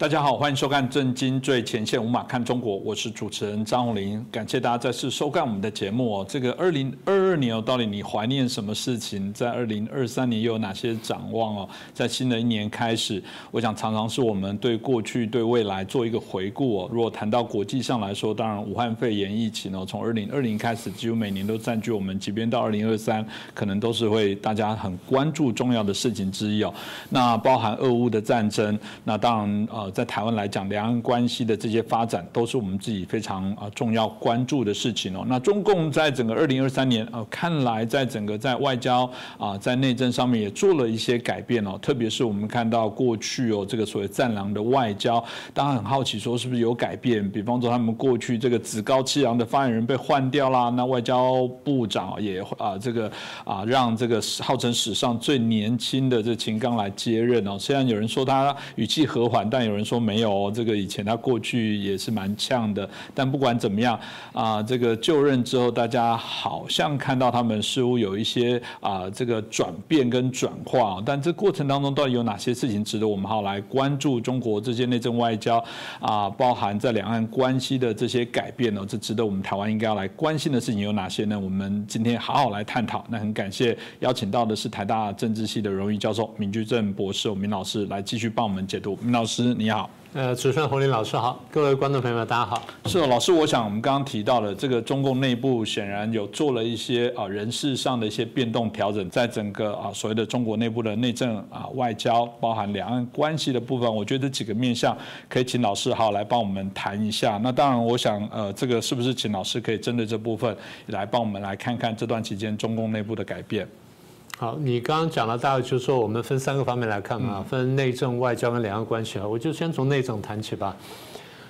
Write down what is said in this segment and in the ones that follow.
大家好，欢迎收看《震惊最前线》，无马看中国，我是主持人张宏林，感谢大家再次收看我们的节目哦。这个二零二二年哦，到底你怀念什么事情？在二零二三年又有哪些展望哦？在新的一年开始，我想常常是我们对过去、对未来做一个回顾哦。如果谈到国际上来说，当然武汉肺炎疫情哦，从二零二零开始，几乎每年都占据我们，即便到二零二三，可能都是会大家很关注重要的事情之一哦。那包含俄乌的战争，那当然呃。在台湾来讲，两岸关系的这些发展都是我们自己非常啊重要关注的事情哦。那中共在整个二零二三年啊，看来在整个在外交啊，在内政上面也做了一些改变哦。特别是我们看到过去哦，这个所谓“战狼”的外交，大家很好奇说是不是有改变？比方说他们过去这个趾高气扬的发言人被换掉啦，那外交部长也啊这个啊让这个号称史上最年轻的这秦刚来接任哦。虽然有人说他语气和缓，但有人。说没有，这个以前他过去也是蛮呛的，但不管怎么样啊，这个就任之后，大家好像看到他们似乎有一些啊这个转变跟转化，但这过程当中到底有哪些事情值得我们好来关注？中国这些内政外交啊，包含在两岸关系的这些改变呢？这值得我们台湾应该要来关心的事情有哪些呢？我们今天好好来探讨。那很感谢邀请到的是台大政治系的荣誉教授闵居正博士，闵老师来继续帮我们解读。闵老师，你。好，呃，主持人洪林老师好，各位观众朋友们，大家好。是哦，老师，我想我们刚刚提到了这个中共内部显然有做了一些啊人事上的一些变动调整，在整个啊所谓的中国内部的内政啊外交，包含两岸关系的部分，我觉得这几个面向可以请老师好来帮我们谈一下。那当然，我想呃，这个是不是请老师可以针对这部分来帮我们来看看这段期间中共内部的改变？好，你刚刚讲了，大概就是说我们分三个方面来看嘛，分内政、外交跟两岸关系啊。我就先从内政谈起吧。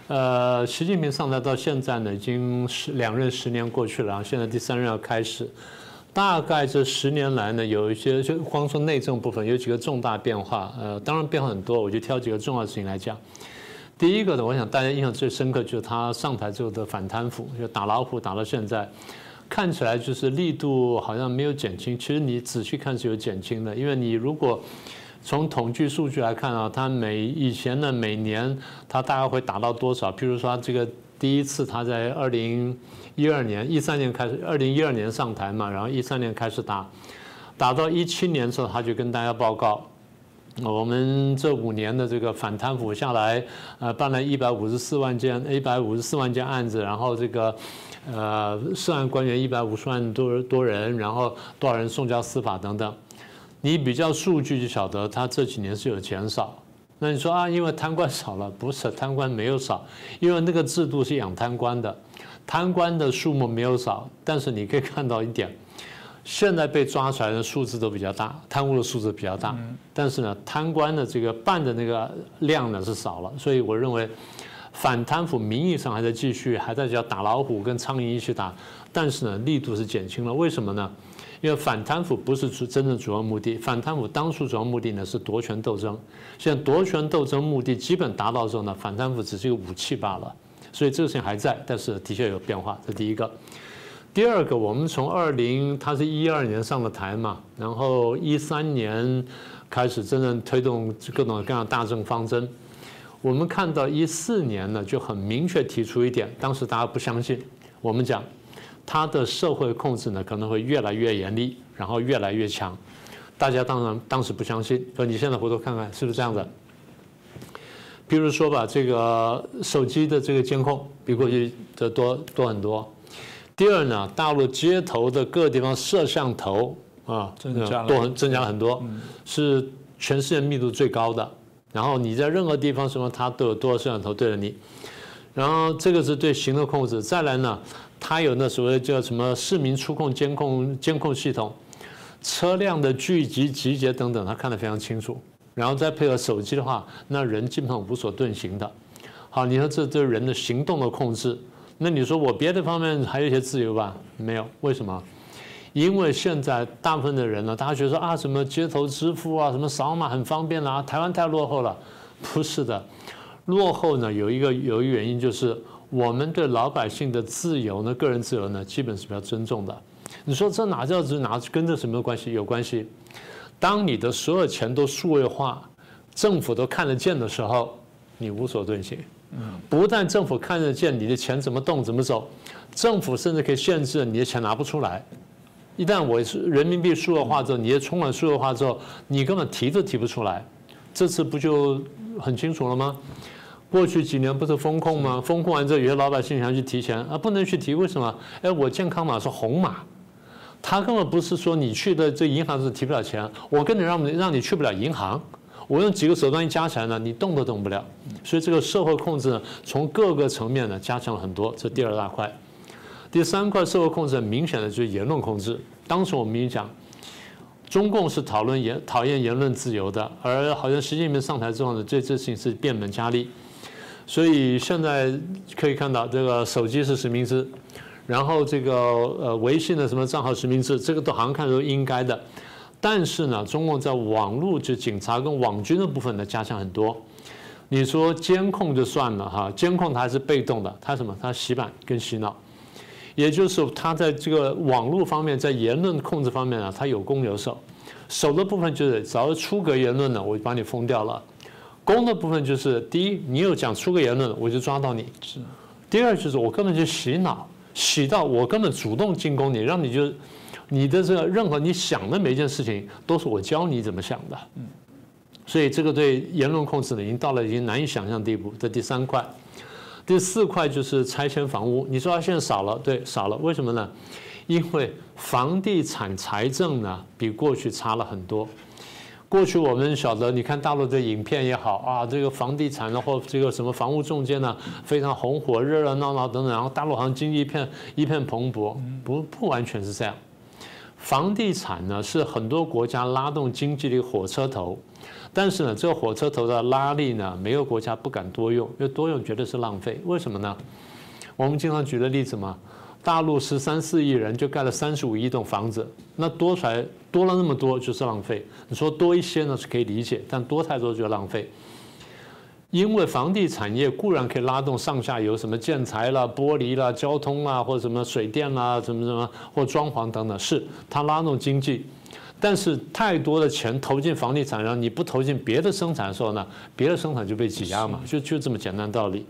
呃，习近平上台到现在呢，已经十两任十年过去了，然后现在第三任要开始。大概这十年来呢，有一些就光说内政部分有几个重大变化。呃，当然变化很多，我就挑几个重要的事情来讲。第一个呢，我想大家印象最深刻就是他上台之后的反贪腐，就打老虎打到现在。看起来就是力度好像没有减轻，其实你仔细看是有减轻的，因为你如果从统计数据来看啊，它每以前呢每年它大概会达到多少？譬如说这个第一次他在二零一二年、一三年开始，二零一二年上台嘛，然后一三年开始打，打到一七年的时候，他就跟大家报告，我们这五年的这个反贪腐下来，呃，办了一百五十四万件，一百五十四万件案子，然后这个。呃，涉案官员一百五十万多多人，然后多少人送交司法等等，你比较数据就晓得他这几年是有减少。那你说啊，因为贪官少了，不是贪官没有少，因为那个制度是养贪官的，贪官的数目没有少，但是你可以看到一点，现在被抓出来的数字都比较大，贪污的数字比较大，但是呢，贪官的这个办的那个量呢是少了，所以我认为。反贪腐名义上还在继续，还在叫打老虎，跟苍蝇一起打，但是呢，力度是减轻了。为什么呢？因为反贪腐不是主真正主要目的，反贪腐当初主要目的呢是夺权斗争。现在夺权斗争目的基本达到之后呢，反贪腐只是一个武器罢了。所以这个事情还在，但是的确有变化。这第一个。第二个，我们从二零，他是一二年上了台嘛，然后一三年开始真正推动各种各样大政方针。我们看到一四年呢，就很明确提出一点，当时大家不相信，我们讲，他的社会控制呢可能会越来越严厉，然后越来越强，大家当然当时不相信，可你现在回头看看是不是这样的？比如说吧，这个手机的这个监控比过去的多多很多。第二呢，大陆街头的各个地方摄像头啊，增加多增加了很多，是全世界密度最高的。然后你在任何地方什么，它都有多少摄像头对着你。然后这个是对行动控制。再来呢，它有那所谓叫什么市民触控监控监控系统，车辆的聚集集结等等，它看得非常清楚。然后再配合手机的话，那人基本上无所遁形的。好，你说这对人的行动的控制，那你说我别的方面还有一些自由吧？没有，为什么？因为现在大部分的人呢，大家觉得啊，什么街头支付啊，什么扫码很方便啦，台湾太落后了，不是的，落后呢有一个有一个原因就是我们对老百姓的自由呢，个人自由呢，基本是比较尊重的。你说这哪叫是哪跟这什么关系？有关系。当你的所有钱都数位化，政府都看得见的时候，你无所遁形。不但政府看得见你的钱怎么动怎么走，政府甚至可以限制你的钱拿不出来。一旦我是人民币数字化之后，你也充满数字化之后，你根本提都提不出来。这次不就很清楚了吗？过去几年不是风控吗？风控完之后，有些老百姓想去提钱啊，不能去提，为什么？哎，我健康码是红码，他根本不是说你去的这银行是提不了钱，我跟你让你让你去不了银行，我用几个手段一加起来呢，你动都动不了。所以这个社会控制呢，从各个层面呢加强了很多。这第二大块，第三块社会控制很明显的就是言论控制。当时我们已经讲。中共是讨论言讨厌言论自由的，而好像习近平上台之后呢，这这事情是变本加厉。所以现在可以看到，这个手机是实名制，然后这个呃微信的什么账号实名制，这个都好像看都应该的。但是呢，中共在网络就警察跟网军的部分呢加强很多。你说监控就算了哈，监控它还是被动的，它什么？它洗版跟洗脑。也就是他在这个网络方面，在言论控制方面啊，他有攻有守。守的部分就是只要出格言论呢，我就把你封掉了；攻的部分就是第一，你有讲出格言论，我就抓到你；是第二就是我根本就洗脑，洗到我根本主动进攻你，让你就你的这个任何你想的每一件事情都是我教你怎么想的。嗯，所以这个对言论控制呢，已经到了已经难以想象地步。这第三块。第四块就是拆迁房屋，你说它现在少了，对，少了，为什么呢？因为房地产财政呢比过去差了很多。过去我们晓得，你看大陆的影片也好啊，这个房地产呢或这个什么房屋中间呢非常红火、热热闹闹等等，然后大陆好像经济一片一片蓬勃，不不完全是这样。房地产呢是很多国家拉动经济的一个火车头。但是呢，这个火车头的拉力呢，没有国家不敢多用，因为多用绝对是浪费。为什么呢？我们经常举的例子嘛，大陆十三四亿人就盖了三十五亿栋房子，那多出来多了那么多就是浪费。你说多一些呢是可以理解，但多太多就浪费。因为房地产业固然可以拉动上下游，什么建材啦、玻璃啦、交通啦，或者什么水电啦、什么什么或装潢等等，是它拉动经济。但是太多的钱投进房地产，然后你不投进别的生产的时候呢，别的生产就被挤压嘛，就就这么简单道理。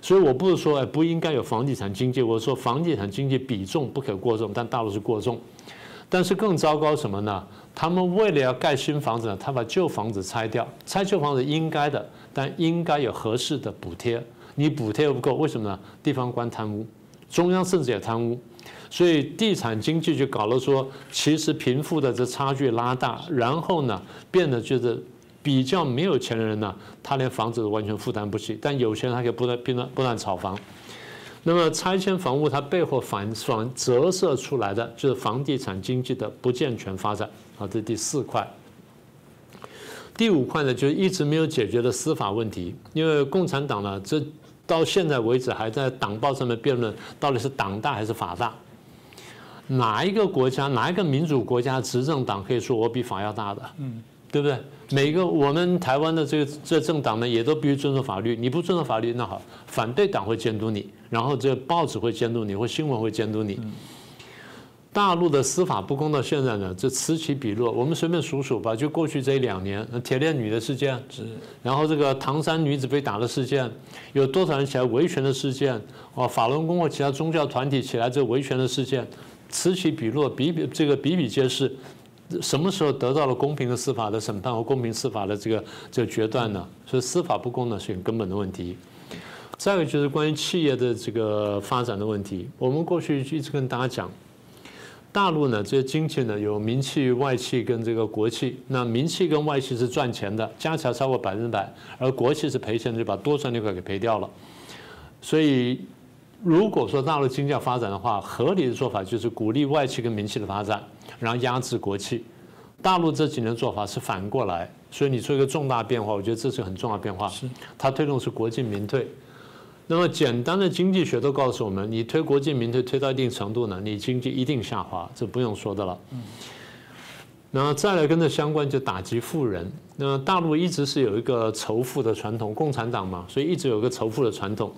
所以我不是说哎不应该有房地产经济，我说房地产经济比重不可过重，但大陆是过重。但是更糟糕什么呢？他们为了要盖新房子呢，他把旧房子拆掉，拆旧房子应该的，但应该有合适的补贴。你补贴又不够，为什么呢？地方官贪污，中央甚至也贪污。所以地产经济就搞了说，其实贫富的这差距拉大，然后呢，变得就是比较没有钱的人呢，他连房子都完全负担不起，但有钱他可以不断不断不断炒房。那么拆迁房屋它背后反反折射出来的就是房地产经济的不健全发展。好，这第四块。第五块呢，就是一直没有解决的司法问题，因为共产党呢，这到现在为止还在党报上面辩论，到底是党大还是法大。哪一个国家，哪一个民主国家执政党可以说我比法要大的？嗯，对不对？每个我们台湾的这个这政党呢，也都必须遵守法律。你不遵守法律，那好，反对党会监督你，然后这报纸会监督你，或新闻会监督你。大陆的司法不公到现在呢，这此起彼落。我们随便数数吧，就过去这一两年，铁链女的事件，是，然后这个唐山女子被打的事件，有多少人起来维权的事件？哦，法轮功或其他宗教团体起来这维权的事件。此起彼落，比比这个比比皆是。什么时候得到了公平的司法的审判和公平司法的这个这个决断呢？所以司法不公呢是很根本的问题。再一个就是关于企业的这个发展的问题。我们过去一直跟大家讲，大陆呢这些经济呢有民企、外企跟这个国企。那民企跟外企是赚钱的，加起来超过百分之百，而国企是赔钱的，就把多赚那块给赔掉了。所以。如果说大陆经济要发展的话，合理的做法就是鼓励外企跟民企的发展，然后压制国企。大陆这几年做法是反过来，所以你做一个重大变化，我觉得这是很重要的变化。是，它推动是国进民退。那么简单的经济学都告诉我们，你推国进民退推到一定程度呢，你经济一定下滑，这不用说的了。嗯。那再来跟这相关就打击富人。那大陆一直是有一个仇富的传统，共产党嘛，所以一直有个仇富的传统。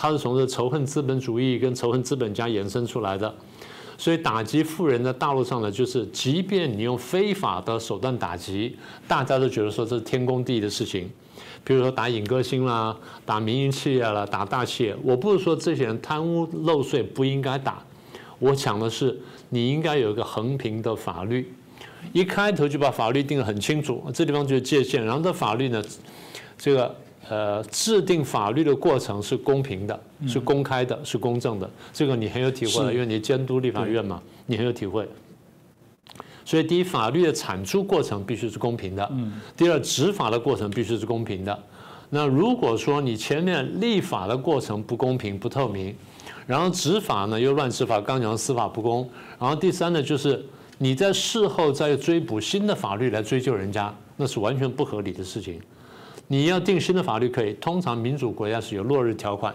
它是从这仇恨资本主义跟仇恨资本家衍生出来的，所以打击富人的大陆上呢，就是即便你用非法的手段打击，大家都觉得说这是天公地义的事情。比如说打影歌星啦，打民营企业啦，打大企业。我不是说这些人贪污漏税不应该打，我讲的是你应该有一个横平的法律，一开头就把法律定得很清楚，这地方就是界限。然后这法律呢，这个呃制定法律的过程是公平的，是公开的，是公正的。这个你很有体会，因为你监督立法院嘛，你很有体会。所以，第一，法律的产出过程必须是公平的；第二，执法的过程必须是公平的。那如果说你前面立法的过程不公平、不透明，然后执法呢又乱执法，刚讲司法不公，然后第三呢就是你在事后再追捕新的法律来追究人家，那是完全不合理的事情。你要定新的法律可以，通常民主国家是有落日条款。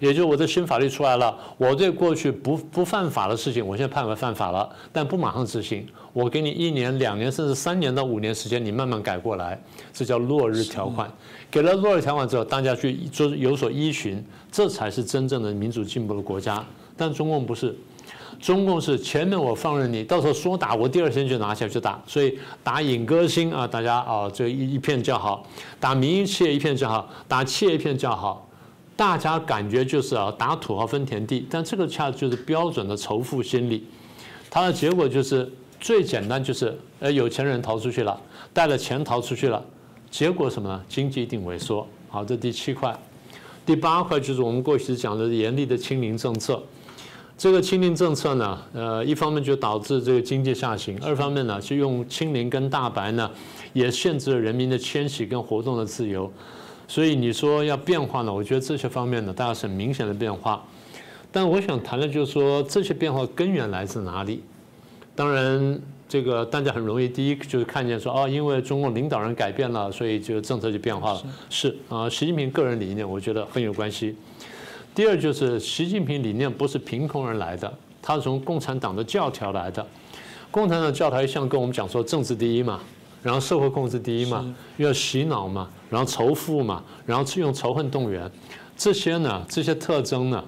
也就是我的新法律出来了，我对过去不不犯法的事情，我现在判为犯法了，但不马上执行，我给你一年、两年甚至三年到五年时间，你慢慢改过来，这叫落日条款。给了落日条款之后，大家去做有所依循，这才是真正的民主进步的国家。但中共不是，中共是前面我放任你，到时候说打我第二天就拿下去打，所以打影歌星啊，大家啊这一一片叫好；打民营企业一片叫好；打企业一片叫好。大家感觉就是啊，打土豪分田地，但这个恰就是标准的仇富心理。它的结果就是最简单，就是呃有钱人逃出去了，带了钱逃出去了，结果什么呢？经济一定萎缩。好，这第七块，第八块就是我们过去讲的严厉的清零政策。这个清零政策呢，呃，一方面就导致这个经济下行，二方面呢是用清零跟大白呢，也限制了人民的迁徙跟活动的自由。所以你说要变化呢？我觉得这些方面呢，大家是很明显的变化。但我想谈的就是说，这些变化根源来自哪里？当然，这个大家很容易第一就是看见说，哦，因为中共领导人改变了，所以这个政策就变化了。是啊，习近平个人理念，我觉得很有关系。第二就是习近平理念不是凭空而来的，他是从共产党的教条来的。共产党教条一向跟我们讲说，政治第一嘛。然后社会控制第一嘛，要洗脑嘛，然后仇富嘛，然后去用仇恨动员，这些呢，这些特征呢，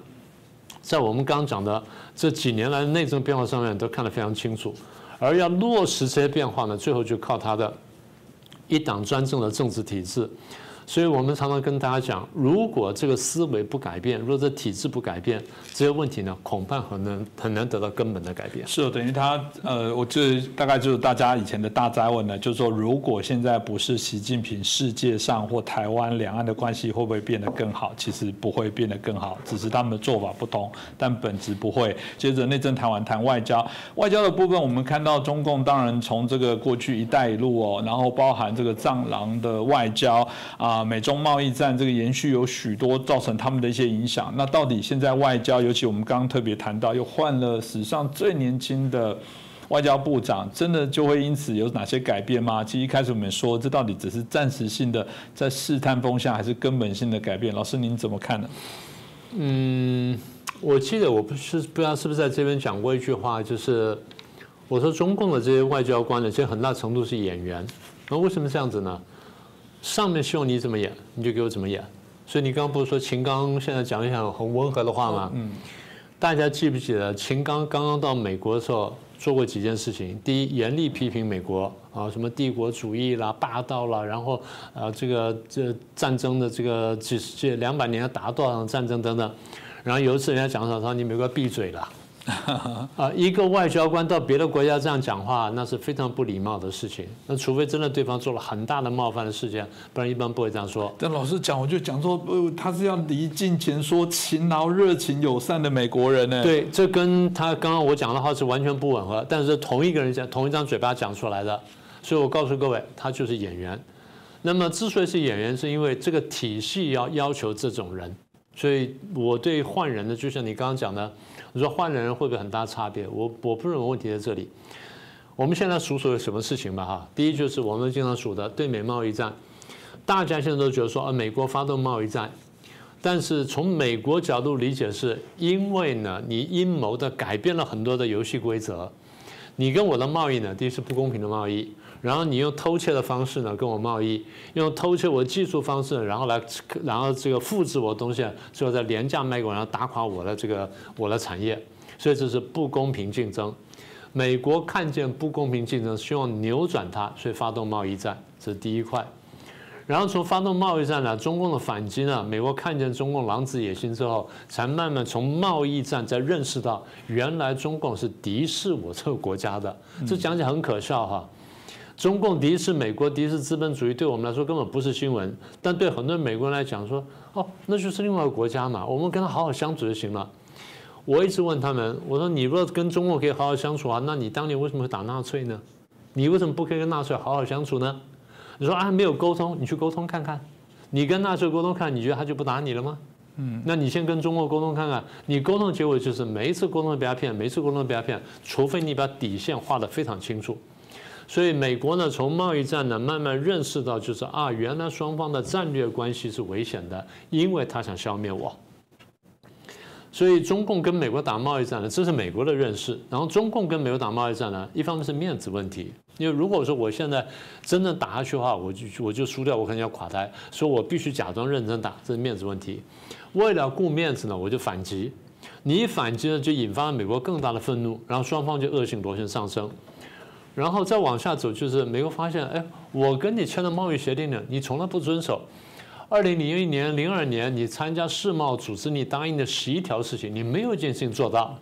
在我们刚刚讲的这几年来的内政变化上面都看得非常清楚。而要落实这些变化呢，最后就靠他的一党专政的政治体制。所以我们常常跟大家讲，如果这个思维不改变，如果这体制不改变，这些问题呢，恐怕很难很难得到根本的改变。是，等于他呃，我这大概就是大家以前的大灾问呢，就是说，如果现在不是习近平，世界上或台湾两岸的关系会不会变得更好？其实不会变得更好，只是他们的做法不同，但本质不会。接着内政谈完谈外交，外交的部分，我们看到中共当然从这个过去“一带一路”哦，然后包含这个藏狼的外交啊。美中贸易战这个延续有许多造成他们的一些影响。那到底现在外交，尤其我们刚刚特别谈到，又换了史上最年轻的外交部长，真的就会因此有哪些改变吗？其实一开始我们说，这到底只是暂时性的在试探风向，还是根本性的改变？老师您怎么看呢？嗯，我记得我不是不知道是不是在这边讲过一句话，就是我说中共的这些外交官呢，其实很大程度是演员。那为什么这样子呢？上面希望你怎么演，你就给我怎么演。所以你刚刚不是说秦刚现在讲一讲很温和的话吗？嗯。大家记不记得秦刚刚刚到美国的时候做过几件事情？第一，严厉批评美国啊，什么帝国主义啦、霸道啦，然后啊这个这战争的这个几十这两百年打多少场战争等等。然后有一次人家讲说说你美国闭嘴了。啊，一个外交官到别的国家这样讲话，那是非常不礼貌的事情。那除非真的对方做了很大的冒犯的事件，不然一般不会这样说。但老师讲，我就讲说，呃，他是要离境前说勤劳、热情、友善的美国人呢。对，这跟他刚刚我讲的话是完全不吻合。但是同一个人讲，同一张嘴巴讲出来的，所以我告诉各位，他就是演员。那么之所以是演员，是因为这个体系要要求这种人。所以我对换人呢，就像你刚刚讲的。你说换人会不会很大差别？我我不认为问题在这里。我们现在数数有什么事情吧？哈，第一就是我们经常数的对美贸易战，大家现在都觉得说，啊，美国发动贸易战，但是从美国角度理解，是因为呢，你阴谋的改变了很多的游戏规则，你跟我的贸易呢，第一是不公平的贸易。然后你用偷窃的方式呢跟我贸易，用偷窃我的技术方式，然后来，然后这个复制我的东西，最后再廉价卖给我，然后打垮我的这个我的产业。所以这是不公平竞争。美国看见不公平竞争，希望扭转它，所以发动贸易战，这是第一块。然后从发动贸易战呢，中共的反击呢，美国看见中共狼子野心之后，才慢慢从贸易战再认识到，原来中共是敌视我这个国家的。这讲起来很可笑哈。中共敌视美国，敌视资本主义，对我们来说根本不是新闻。但对很多美国人来讲，说哦，那就是另外一个国家嘛，我们跟他好好相处就行了。我一直问他们，我说你若跟中共可以好好相处啊，那你当年为什么会打纳粹呢？你为什么不可以跟纳粹好好相处呢？你说啊，没有沟通，你去沟通看看。你跟纳粹沟通看，你觉得他就不打你了吗？嗯，那你先跟中国沟通看看。你沟通的结果就是每一次沟通都被他骗，每一次沟通都被他骗，除非你把底线画得非常清楚。所以美国呢，从贸易战呢慢慢认识到，就是啊，原来双方的战略关系是危险的，因为他想消灭我。所以中共跟美国打贸易战呢，这是美国的认识。然后中共跟美国打贸易战呢，一方面是面子问题，因为如果说我现在真正打下去的话，我就我就输掉，我可能要垮台，所以我必须假装认真打，这是面子问题。为了顾面子呢，我就反击。你一反击呢，就引发了美国更大的愤怒，然后双方就恶性螺旋上升。然后再往下走，就是美国发现，哎，我跟你签的贸易协定呢，你从来不遵守。二零零一年、零二年，你参加世贸组织，你答应的十一条事情，你没有一件事情做到。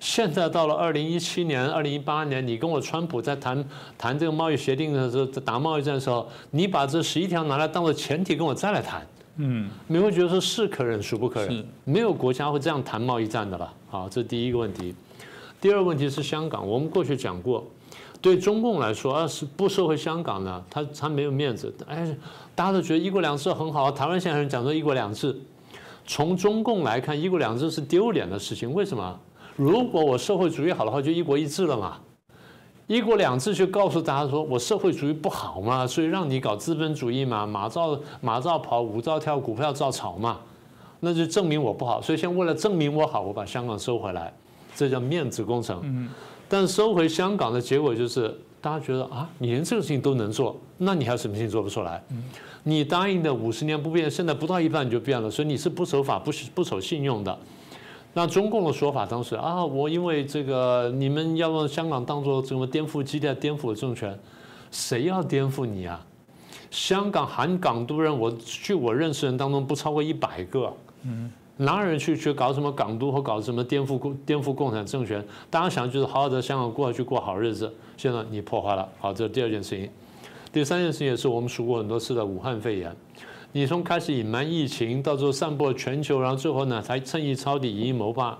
现在到了二零一七年、二零一八年，你跟我川普在谈谈这个贸易协定的时候，打贸易战的时候，你把这十一条拿来当做前提跟我再来谈。嗯，你会觉得说是可忍孰不可忍，没有国家会这样谈贸易战的了。好，这是第一个问题。第二个问题是香港，我们过去讲过。对中共来说，要是不收回香港呢，他他没有面子。哎，大家都觉得一国两制很好，台湾现在人讲说一国两制，从中共来看，一国两制是丢脸的事情。为什么？如果我社会主义好的话，就一国一制了嘛。一国两制就告诉大家说我社会主义不好嘛，所以让你搞资本主义嘛，马照马照跑，舞照跳，股票照炒嘛，那就证明我不好。所以现在为了证明我好，我把香港收回来，这叫面子工程。嗯。但收回香港的结果就是，大家觉得啊，你连这个事情都能做，那你还有什么事情做不出来？你答应的五十年不变，现在不到一半你就变了，所以你是不守法、不不守信用的。那中共的说法当时啊，我因为这个，你们要用香港当做什么颠覆基地、颠覆政权？谁要颠覆你啊？香港含港督人，我据我认识人当中不超过一百个。嗯。哪有人去去搞什么港督或搞什么颠覆共颠覆共产政权？大家想就是好好的香港过去过好日子。现在你破坏了，好，这是第二件事情。第三件事情也是我们数过很多次的武汉肺炎。你从开始隐瞒疫情，到最后散播全球，然后最后呢才趁意抄底、以阴谋霸。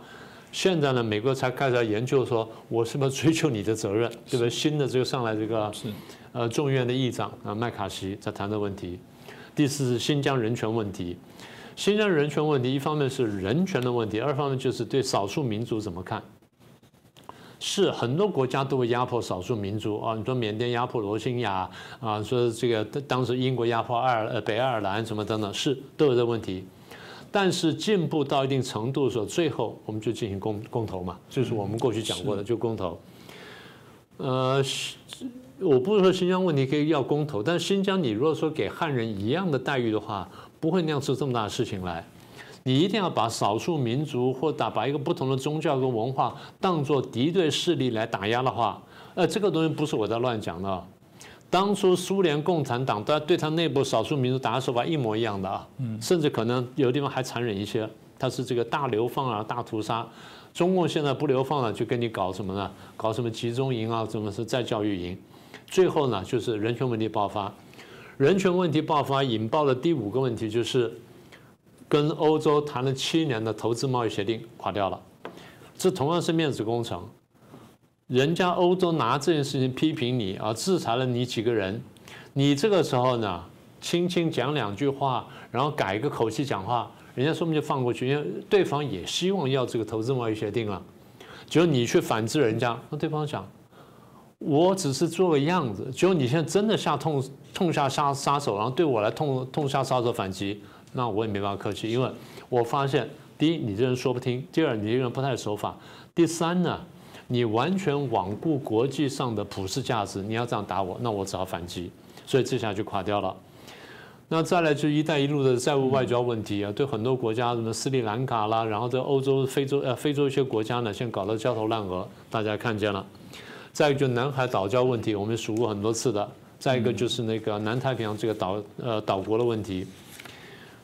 现在呢，美国才开始研究说，我是不是追究你的责任？对不对？新的这个上来这个呃众议院的议长啊麦卡锡在谈的问题。第四是新疆人权问题。新疆人权问题，一方面是人权的问题，二方面就是对少数民族怎么看。是很多国家都会压迫少数民族啊，你说缅甸压迫罗兴亚啊，说这个当时英国压迫爱尔呃北爱尔兰什么等等，是都有这问题。但是进步到一定程度的时候，最后我们就进行公公投嘛，就是我们过去讲过的，就公投。呃，我不是说新疆问题可以要公投，但是新疆你如果说给汉人一样的待遇的话。不会酿出这么大的事情来。你一定要把少数民族或打把一个不同的宗教跟文化当做敌对势力来打压的话，呃，这个东西不是我在乱讲的。当初苏联共产党在对他内部少数民族打压手法一模一样的啊，甚至可能有的地方还残忍一些。他是这个大流放啊，大屠杀。中共现在不流放了，就跟你搞什么呢？搞什么集中营啊，什么是再教育营？最后呢，就是人权问题爆发。人权问题爆发，引爆了第五个问题，就是跟欧洲谈了七年的投资贸易协定垮掉了。这同样是面子工程。人家欧洲拿这件事情批评你啊，制裁了你几个人，你这个时候呢，轻轻讲两句话，然后改一个口气讲话，人家说不定就放过去，因为对方也希望要这个投资贸易协定了。结果你去反制人家，那对方讲。我只是做个样子，结果你现在真的下痛痛下杀杀手，然后对我来痛痛下杀手反击，那我也没办法客气，因为我发现，第一你这人说不听，第二你这人不太守法，第三呢，你完全罔顾国际上的普世价值，你要这样打我，那我只好反击，所以这下就垮掉了。那再来就是“一带一路”的债务外交问题啊，对很多国家，什么斯里兰卡啦，然后在欧洲、非洲呃非洲一些国家呢，现在搞得焦头烂额，大家看见了。再一个就南海岛礁问题，我们数过很多次的。再一个就是那个南太平洋这个岛呃岛国的问题。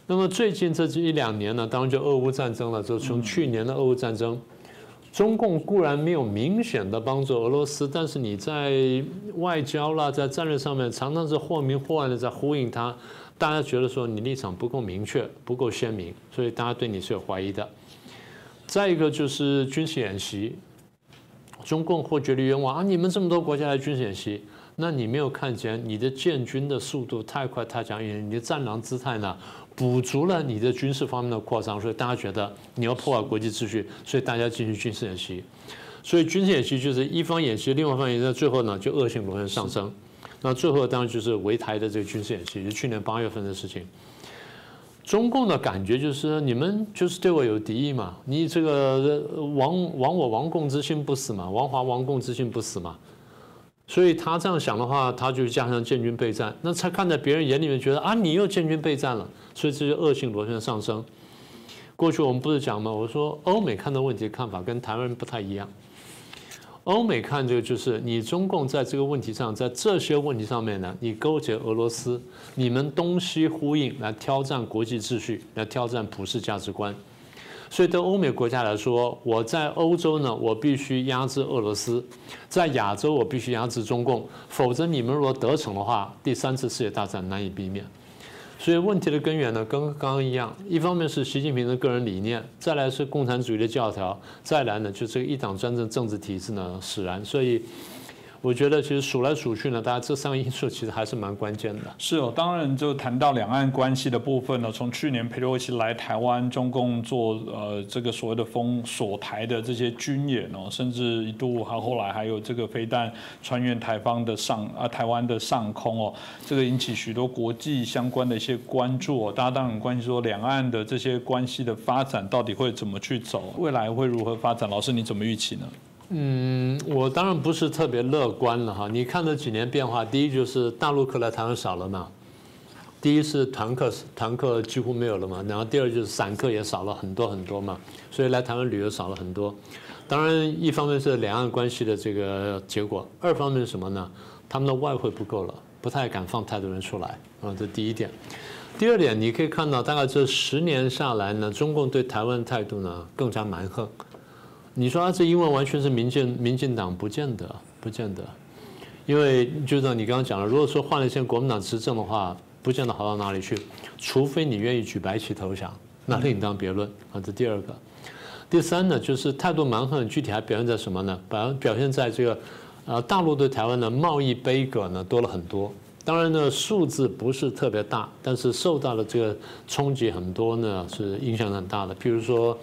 那么最近这一两年呢，当然就俄乌战争了，就从去年的俄乌战争。中共固然没有明显的帮助俄罗斯，但是你在外交啦，在战略上面常常是或明或暗的在呼应他，大家觉得说你立场不够明确，不够鲜明，所以大家对你是有怀疑的。再一个就是军事演习，中共或觉得冤枉啊，你们这么多国家来军事演习，那你没有看见你的建军的速度太快太强，你的战狼姿态呢？补足了你的军事方面的扩张，所以大家觉得你要破坏国际秩序，所以大家进行军事演习。所以军事演习就是一方演习，另外一方演习，最后呢就恶性螺旋上升。那最后当然就是围台的这个军事演习，是去年八月份的事情。中共的感觉就是你们就是对我有敌意嘛，你这个亡亡我亡共之心不死嘛，亡华亡共之心不死嘛。所以他这样想的话，他就加上建军备战，那他看在别人眼里面觉得啊，你又建军备战了，所以这就恶性螺旋上升。过去我们不是讲吗？我说欧美看到问题看法跟台湾人不太一样。欧美看这个就是你中共在这个问题上，在这些问题上面呢，你勾结俄罗斯，你们东西呼应来挑战国际秩序，来挑战普世价值观。所以对欧美国家来说，我在欧洲呢，我必须压制俄罗斯；在亚洲，我必须压制中共。否则，你们如果得逞的话，第三次世界大战难以避免。所以问题的根源呢，跟刚刚一样，一方面是习近平的个人理念，再来是共产主义的教条，再来呢，就这个一党专政政治体制呢使然。所以。我觉得其实数来数去呢，大家这三个因素其实还是蛮关键的。是哦，当然就谈到两岸关系的部分呢，从去年佩洛西来台湾，中共做呃这个所谓的封锁台的这些军演哦，甚至一度还后来还有这个飞弹穿越台方的上啊台湾的上空哦，这个引起许多国际相关的一些关注哦。大家当然关心说两岸的这些关系的发展到底会怎么去走，未来会如何发展？老师你怎么预期呢？嗯，我当然不是特别乐观了哈。你看这几年变化，第一就是大陆客来台湾少了嘛，第一是团客团客几乎没有了嘛，然后第二就是散客也少了很多很多嘛，所以来台湾旅游少了很多。当然，一方面是两岸关系的这个结果，二方面是什么呢？他们的外汇不够了，不太敢放太多人出来啊，这第一点。第二点，你可以看到大概这十年下来呢，中共对台湾态度呢更加蛮横。你说啊，这因为完全是民进民进党，不见得，不见得，因为就像你刚刚讲了，如果说换了现在国民党执政的话，不见得好到哪里去，除非你愿意举白旗投降，那另当别论啊。这第二个，第三呢，就是态度蛮横，具体还表现在什么呢？表表现在这个，呃，大陆对台湾的贸易杯葛呢多了很多，当然呢数字不是特别大，但是受到了这个冲击很多呢，是影响很大的，譬如说。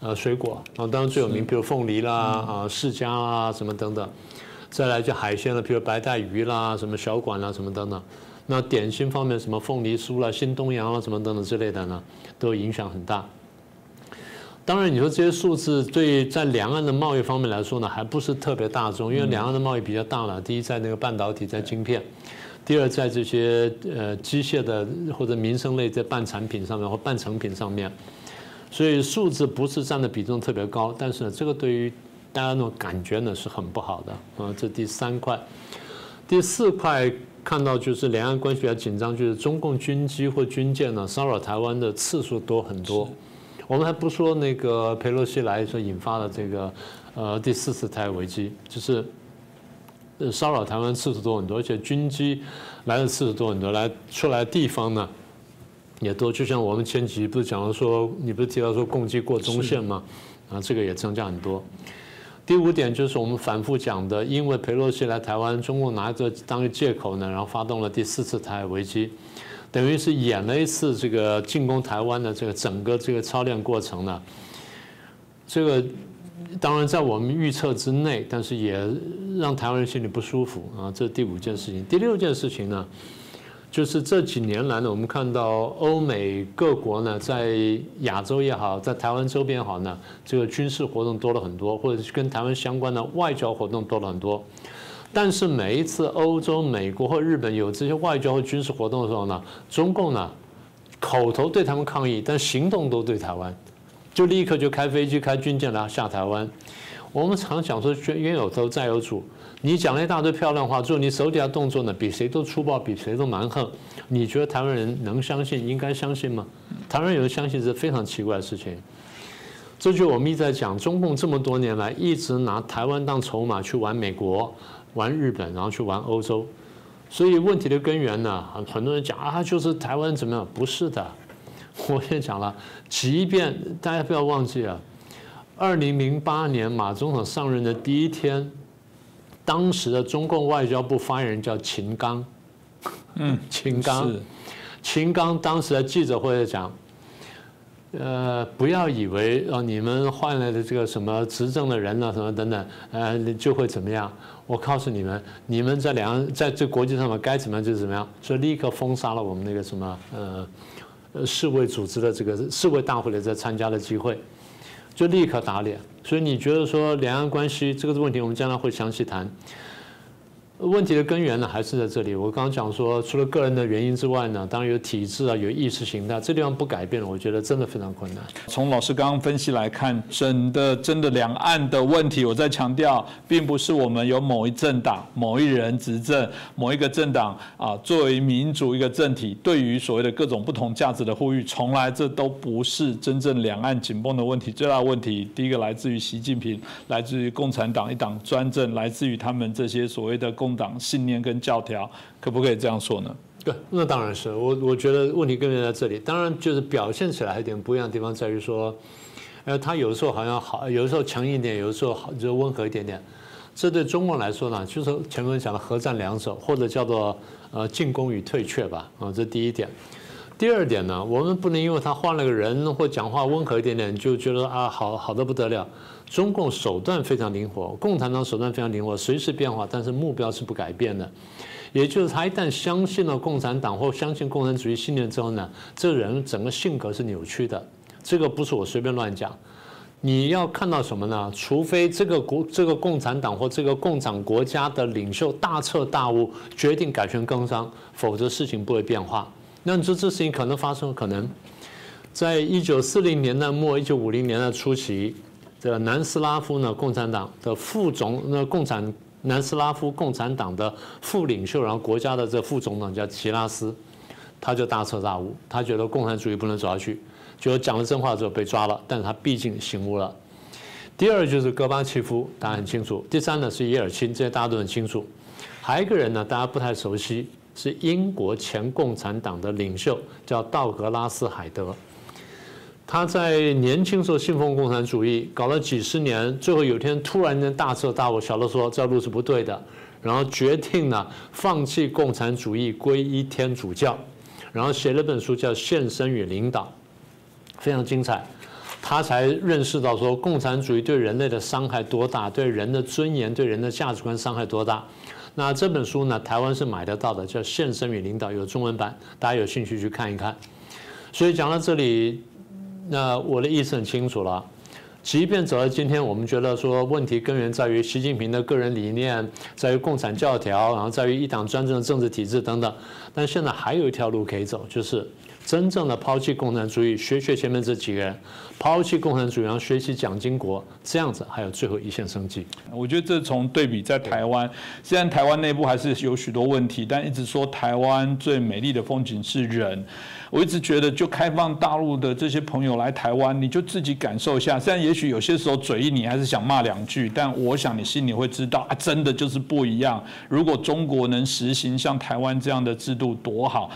呃，水果啊，当然最有名，比如凤梨啦，啊，释迦啊，什么等等。再来就海鲜了，比如白带鱼啦，什么小馆啦，什么等等。那点心方面，什么凤梨酥啦、新东阳啦，什么等等之类的呢，都影响很大。当然，你说这些数字对在两岸的贸易方面来说呢，还不是特别大众，因为两岸的贸易比较大了。第一，在那个半导体，在晶片；第二，在这些呃机械的或者民生类在半产品上面或半成品上面。所以数字不是占的比重特别高，但是呢，这个对于大家那种感觉呢是很不好的啊。这第三块，第四块看到就是两岸关系比较紧张，就是中共军机或军舰呢骚扰台湾的次数多很多。我们还不说那个佩洛西来说引发了这个呃第四次台海危机，就是骚扰台湾次数多很多，而且军机来的次数多很多，来出来地方呢。也多，就像我们前几集不是讲了说，你不是提到说攻击过中线吗？啊，这个也增加很多。第五点就是我们反复讲的，因为佩洛西来台湾，中共拿着当个借口呢，然后发动了第四次台海危机，等于是演了一次这个进攻台湾的这个整个这个操练过程呢。这个当然在我们预测之内，但是也让台湾人心里不舒服啊。这是第五件事情。第六件事情呢？就是这几年来呢，我们看到欧美各国呢，在亚洲也好，在台湾周边好呢，这个军事活动多了很多，或者是跟台湾相关的外交活动多了很多。但是每一次欧洲、美国或日本有这些外交和军事活动的时候呢，中共呢口头对他们抗议，但行动都对台湾，就立刻就开飞机、开军舰来下台湾。我们常讲说冤有头债有主，你讲了一大堆漂亮话，做你手底下动作呢比谁都粗暴，比谁都蛮横。你觉得台湾人能相信？应该相信吗？台湾有人相信是非常奇怪的事情。这就我们一直在讲，中共这么多年来一直拿台湾当筹码去玩美国。玩日本，然后去玩欧洲，所以问题的根源呢，很很多人讲啊，就是台湾怎么样？不是的，我也讲了，即便大家不要忘记了，二零零八年马总统上任的第一天，当时的中共外交部发言人叫秦刚，嗯，秦刚，秦刚当时的记者会讲。呃，不要以为哦，你们换来的这个什么执政的人呢，什么等等，呃，就会怎么样？我告诉你们，你们在两岸在这国际上面该怎么样就怎么样，所以立刻封杀了我们那个什么呃呃世卫组织的这个世卫大会的在参加的机会，就立刻打脸。所以你觉得说两岸关系这个问题，我们将来会详细谈。问题的根源呢，还是在这里。我刚刚讲说，除了个人的原因之外呢，当然有体制啊，有意识形态，这地方不改变了，我觉得真的非常困难。从老师刚刚分析来看，真的真的两岸的问题，我在强调，并不是我们有某一政党、某一人执政、某一个政党啊，作为民主一个政体，对于所谓的各种不同价值的呼吁，从来这都不是真正两岸紧绷的问题。最大的问题，第一个来自于习近平，来自于共产党一党专政，来自于他们这些所谓的共。党信念跟教条，可不可以这样说呢？对，那当然是我。我觉得问题根源在这里。当然，就是表现起来有点不一样的地方在于说，呃，他有的时候好像好，有的时候强硬一点，有的时候好就温和一点点。这对中国来说呢，就是前面讲的核战两手，或者叫做呃进攻与退却吧。啊，这第一点。第二点呢，我们不能因为他换了个人或讲话温和一点点，就觉得啊好好的不得了。中共手段非常灵活，共产党手段非常灵活，随时变化，但是目标是不改变的。也就是他一旦相信了共产党或相信共产主义信念之后呢，这人整个性格是扭曲的。这个不是我随便乱讲。你要看到什么呢？除非这个国、这个共产党或这个共产国家的领袖大彻大悟，决定改弦更张，否则事情不会变化。那你说这事情可能发生？可能在一九四零年代末、一九五零年代初期。这南斯拉夫呢，共产党的副总，那共产南斯拉夫共产党的副领袖，然后国家的这副总统叫齐拉斯，他就大彻大悟，他觉得共产主义不能走下去，就讲了真话之后被抓了，但是他毕竟醒悟了。第二就是戈巴契夫，大家很清楚。第三呢是叶尔钦，这些大家都很清楚。还有一个人呢，大家不太熟悉，是英国前共产党的领袖，叫道格拉斯海德。他在年轻时候信奉共产主义，搞了几十年，最后有一天突然间大彻大悟，晓得说这条路是不对的，然后决定呢放弃共产主义，皈依天主教，然后写了本书叫《献身与领导》，非常精彩。他才认识到说共产主义对人类的伤害多大，对人的尊严、对人的价值观伤害多大。那这本书呢，台湾是买得到的，叫《献身与领导》，有中文版，大家有兴趣去看一看。所以讲到这里。那我的意思很清楚了，即便走到今天，我们觉得说问题根源在于习近平的个人理念，在于共产教条，然后在于一党专政的政治体制等等，但现在还有一条路可以走，就是真正的抛弃共产主义，学学前面这几个人，抛弃共产主义，然后学习蒋经国，这样子还有最后一线生机。我觉得这从对比在台湾，虽然台湾内部还是有许多问题，但一直说台湾最美丽的风景是人。我一直觉得，就开放大陆的这些朋友来台湾，你就自己感受一下。虽然也许有些时候嘴硬，你还是想骂两句，但我想你心里会知道，啊，真的就是不一样。如果中国能实行像台湾这样的制度，多好。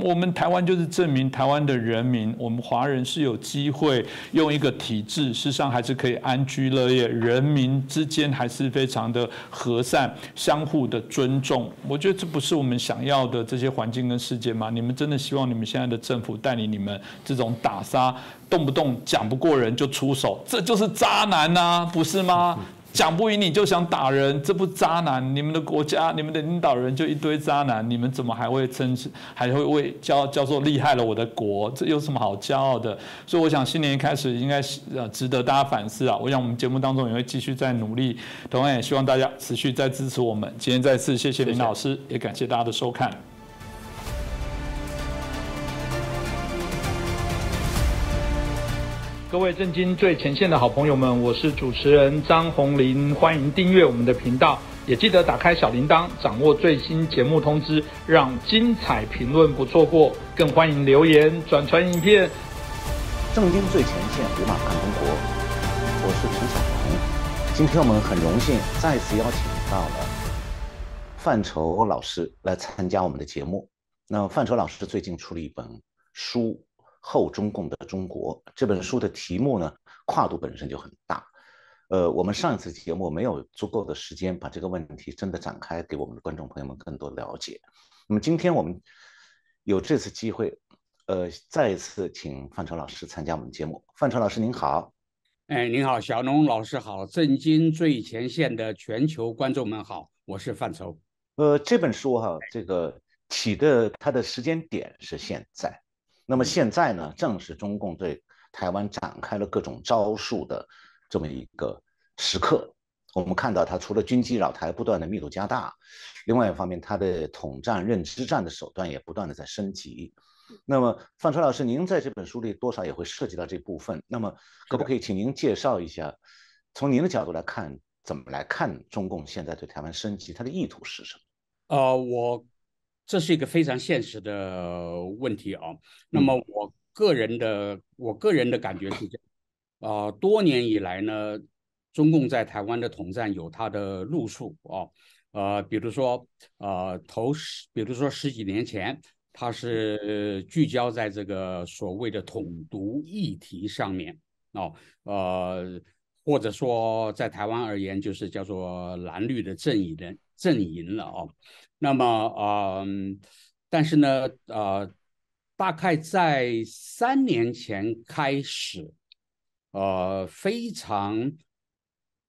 我们台湾就是证明台湾的人民，我们华人是有机会用一个体制，事实上还是可以安居乐业，人民之间还是非常的和善，相互的尊重。我觉得这不是我们想要的这些环境跟世界吗？你们真的希望你们现在的政府带领你们这种打杀，动不动讲不过人就出手，这就是渣男呐，不是吗？讲不赢你就想打人，这不渣男？你们的国家、你们的领导人就一堆渣男，你们怎么还会称还会为叫叫做厉害了我的国？这有什么好骄傲的？所以我想新年一开始应该是呃值得大家反思啊！我想我们节目当中也会继续在努力，同样也希望大家持续在支持我们。今天再次谢谢林老师，也感谢大家的收看。各位震惊最前线的好朋友们，我是主持人张红林，欢迎订阅我们的频道，也记得打开小铃铛，掌握最新节目通知，让精彩评论不错过。更欢迎留言转传影片。震惊最前线，无马看中国，我是陈小鹏。今天我们很荣幸再次邀请到了范畴老师来参加我们的节目。那范畴老师最近出了一本书。后中共的中国这本书的题目呢，跨度本身就很大。呃，我们上一次节目没有足够的时间把这个问题真的展开，给我们的观众朋友们更多了解。那么今天我们有这次机会，呃，再一次请范畴老师参加我们节目。范畴老师您好，哎，您好，小龙老师好，震惊最前线的全球观众们好，我是范畴。呃，这本书哈，这个起的它的时间点是现在。那么现在呢，正是中共对台湾展开了各种招数的这么一个时刻。我们看到，它除了军机扰台不断的密度加大，另外一方面，它的统战、认知战的手段也不断的在升级。那么，范川老师，您在这本书里多少也会涉及到这部分。那么，可不可以请您介绍一下，从您的角度来看，怎么来看中共现在对台湾升级，它的意图是什么？呃，我。这是一个非常现实的问题啊。那么我个人的我个人的感觉是这样。啊，多年以来呢，中共在台湾的统战有它的路数啊，呃，比如说呃头十，比如说十几年前，它是聚焦在这个所谓的统独议题上面啊，呃，或者说在台湾而言，就是叫做蓝绿的阵营的阵营了啊。那么，嗯，但是呢，呃，大概在三年前开始，呃，非常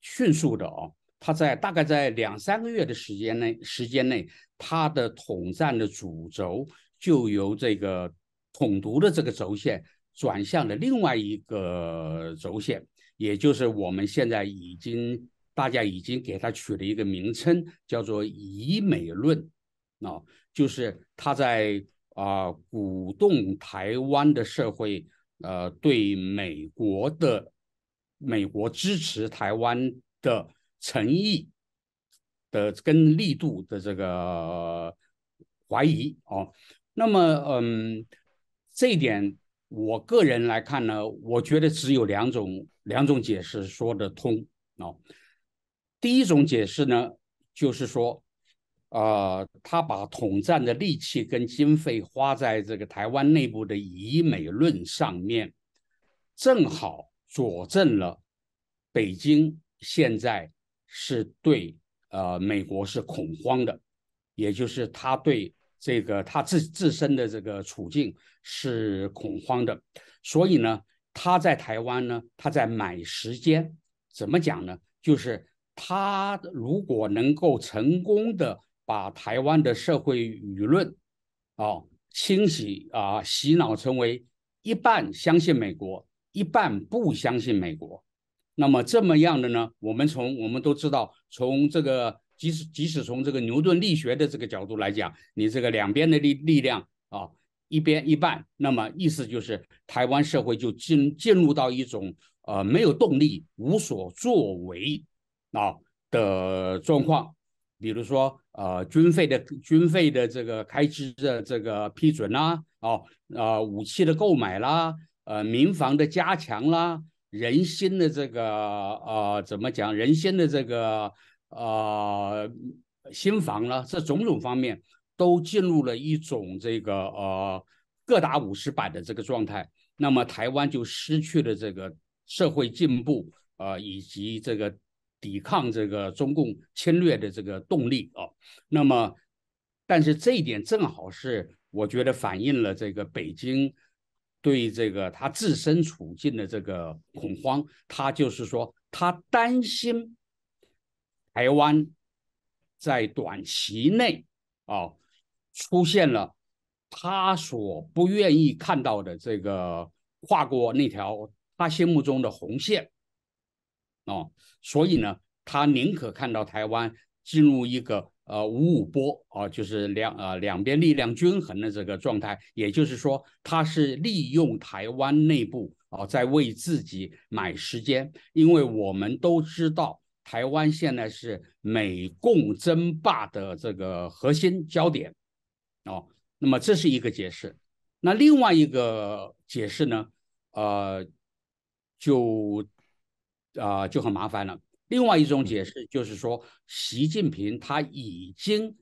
迅速的哦，他在大概在两三个月的时间内，时间内，他的统战的主轴就由这个统独的这个轴线转向了另外一个轴线，也就是我们现在已经。大家已经给他取了一个名称，叫做“以美论”，啊，就是他在啊鼓动台湾的社会，呃，对美国的美国支持台湾的诚意的跟力度的这个怀疑哦。那么，嗯，这一点我个人来看呢，我觉得只有两种两种解释说得通啊。第一种解释呢，就是说，呃，他把统战的力气跟经费花在这个台湾内部的以美论上面，正好佐证了北京现在是对呃美国是恐慌的，也就是他对这个他自自身的这个处境是恐慌的，所以呢，他在台湾呢，他在买时间，怎么讲呢？就是。他如果能够成功的把台湾的社会舆论，啊，清洗啊，洗脑成为一半相信美国，一半不相信美国，那么这么样的呢？我们从我们都知道，从这个即使即使从这个牛顿力学的这个角度来讲，你这个两边的力力量啊，一边一半，那么意思就是台湾社会就进进入到一种呃没有动力、无所作为。啊的状况，比如说呃军费的军费的这个开支的这个批准啦，哦呃武器的购买啦，呃民防的加强啦，人心的这个呃怎么讲人心的这个呃新房啦，这种种方面都进入了一种这个呃各打五十板的这个状态，那么台湾就失去了这个社会进步呃以及这个。抵抗这个中共侵略的这个动力啊，那么，但是这一点正好是我觉得反映了这个北京对这个他自身处境的这个恐慌，他就是说他担心台湾在短期内啊出现了他所不愿意看到的这个跨过那条他心目中的红线哦，所以呢，他宁可看到台湾进入一个。呃，五五波啊，就是两呃两边力量均衡的这个状态，也就是说，他是利用台湾内部啊，在为自己买时间，因为我们都知道，台湾现在是美共争霸的这个核心焦点，哦，那么这是一个解释，那另外一个解释呢，呃，就啊就很麻烦了。另外一种解释就是说，习近平他已经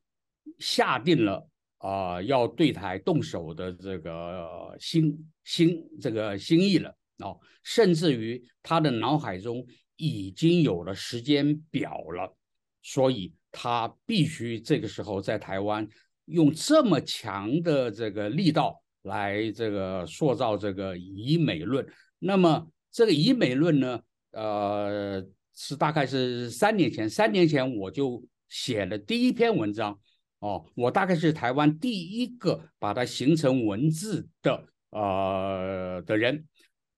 下定了啊要对台动手的这个心心这个心意了哦，甚至于他的脑海中已经有了时间表了，所以他必须这个时候在台湾用这么强的这个力道来这个塑造这个以美论。那么这个以美论呢，呃。是大概是三年前，三年前我就写了第一篇文章，哦，我大概是台湾第一个把它形成文字的呃的人。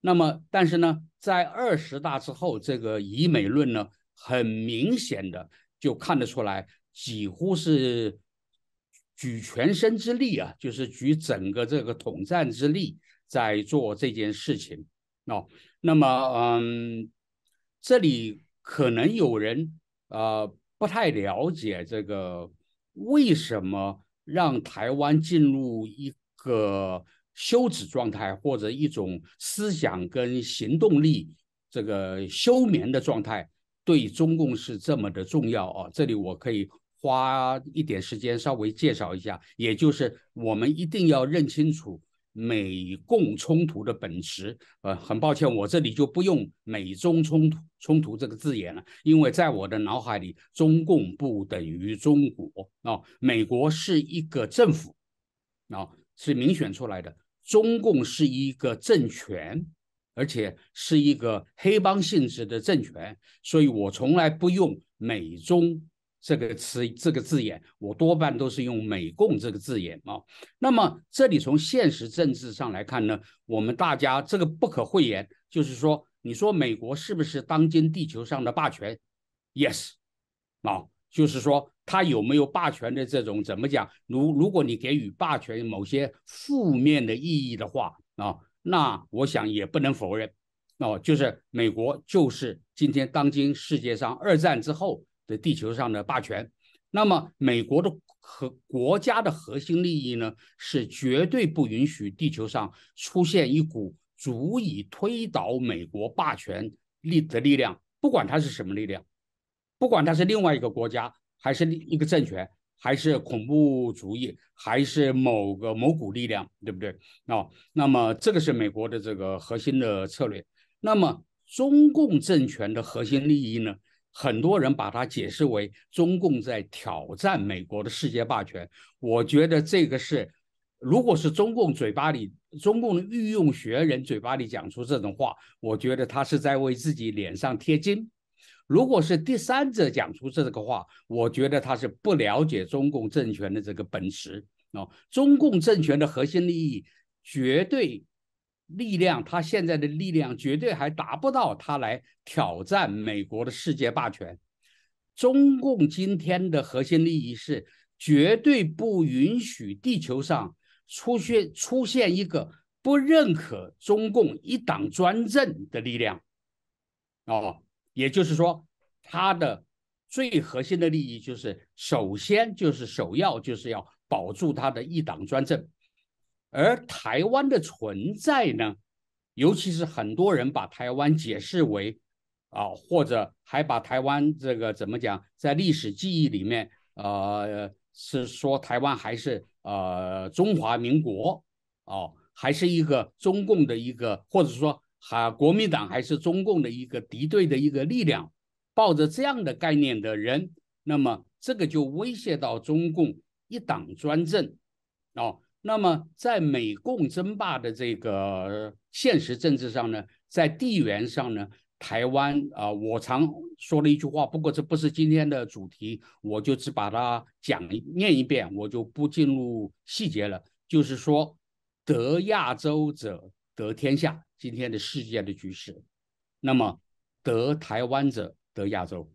那么，但是呢，在二十大之后，这个以美论呢，很明显的就看得出来，几乎是举全身之力啊，就是举整个这个统战之力在做这件事情。哦，那么，嗯，这里。可能有人呃不太了解这个为什么让台湾进入一个休止状态，或者一种思想跟行动力这个休眠的状态，对中共是这么的重要啊！这里我可以花一点时间稍微介绍一下，也就是我们一定要认清楚。美共冲突的本质，呃，很抱歉，我这里就不用美中冲突冲突这个字眼了，因为在我的脑海里，中共不等于中国啊，美国是一个政府啊，是民选出来的，中共是一个政权，而且是一个黑帮性质的政权，所以我从来不用美中。这个词这个字眼，我多半都是用美共这个字眼啊。那么这里从现实政治上来看呢，我们大家这个不可讳言，就是说，你说美国是不是当今地球上的霸权？Yes，啊，就是说它有没有霸权的这种怎么讲？如如果你给予霸权某些负面的意义的话啊，那我想也不能否认哦，就是美国就是今天当今世界上二战之后。的地球上的霸权，那么美国的和国家的核心利益呢，是绝对不允许地球上出现一股足以推倒美国霸权力的力量，不管它是什么力量，不管它是另外一个国家，还是一个政权，还是恐怖主义，还是某个某股力量，对不对？哦，那么这个是美国的这个核心的策略。那么中共政权的核心利益呢？很多人把它解释为中共在挑战美国的世界霸权，我觉得这个是，如果是中共嘴巴里，中共的御用学人嘴巴里讲出这种话，我觉得他是在为自己脸上贴金；如果是第三者讲出这个话，我觉得他是不了解中共政权的这个本质哦，中共政权的核心利益绝对。力量，他现在的力量绝对还达不到他来挑战美国的世界霸权。中共今天的核心利益是绝对不允许地球上出现出现一个不认可中共一党专政的力量。哦，也就是说，他的最核心的利益就是首先就是首要就是要保住他的一党专政。而台湾的存在呢，尤其是很多人把台湾解释为啊，或者还把台湾这个怎么讲，在历史记忆里面，呃，是说台湾还是呃中华民国哦，还是一个中共的一个，或者说哈国民党还是中共的一个敌对的一个力量，抱着这样的概念的人，那么这个就威胁到中共一党专政哦。那么，在美共争霸的这个现实政治上呢，在地缘上呢，台湾啊，我常说了一句话，不过这不是今天的主题，我就只把它讲念一遍，我就不进入细节了。就是说，得亚洲者得天下，今天的世界的局势，那么得台湾者得亚洲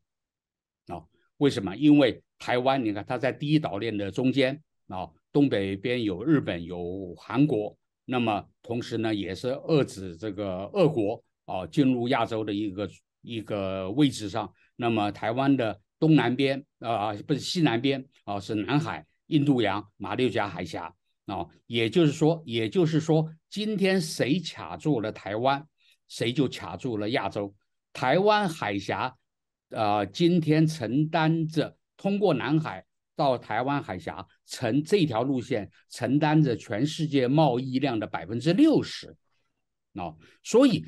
啊？为什么？因为台湾，你看它在第一岛链的中间啊，东北边有日本，有韩国，那么同时呢，也是遏制这个俄国啊进入亚洲的一个一个位置上。那么台湾的东南边啊，不是西南边啊，是南海、印度洋、马六甲海峡啊。也就是说，也就是说，今天谁卡住了台湾，谁就卡住了亚洲。台湾海峡啊，今天承担着。通过南海到台湾海峡，承这条路线承担着全世界贸易量的百分之六十，啊，所以，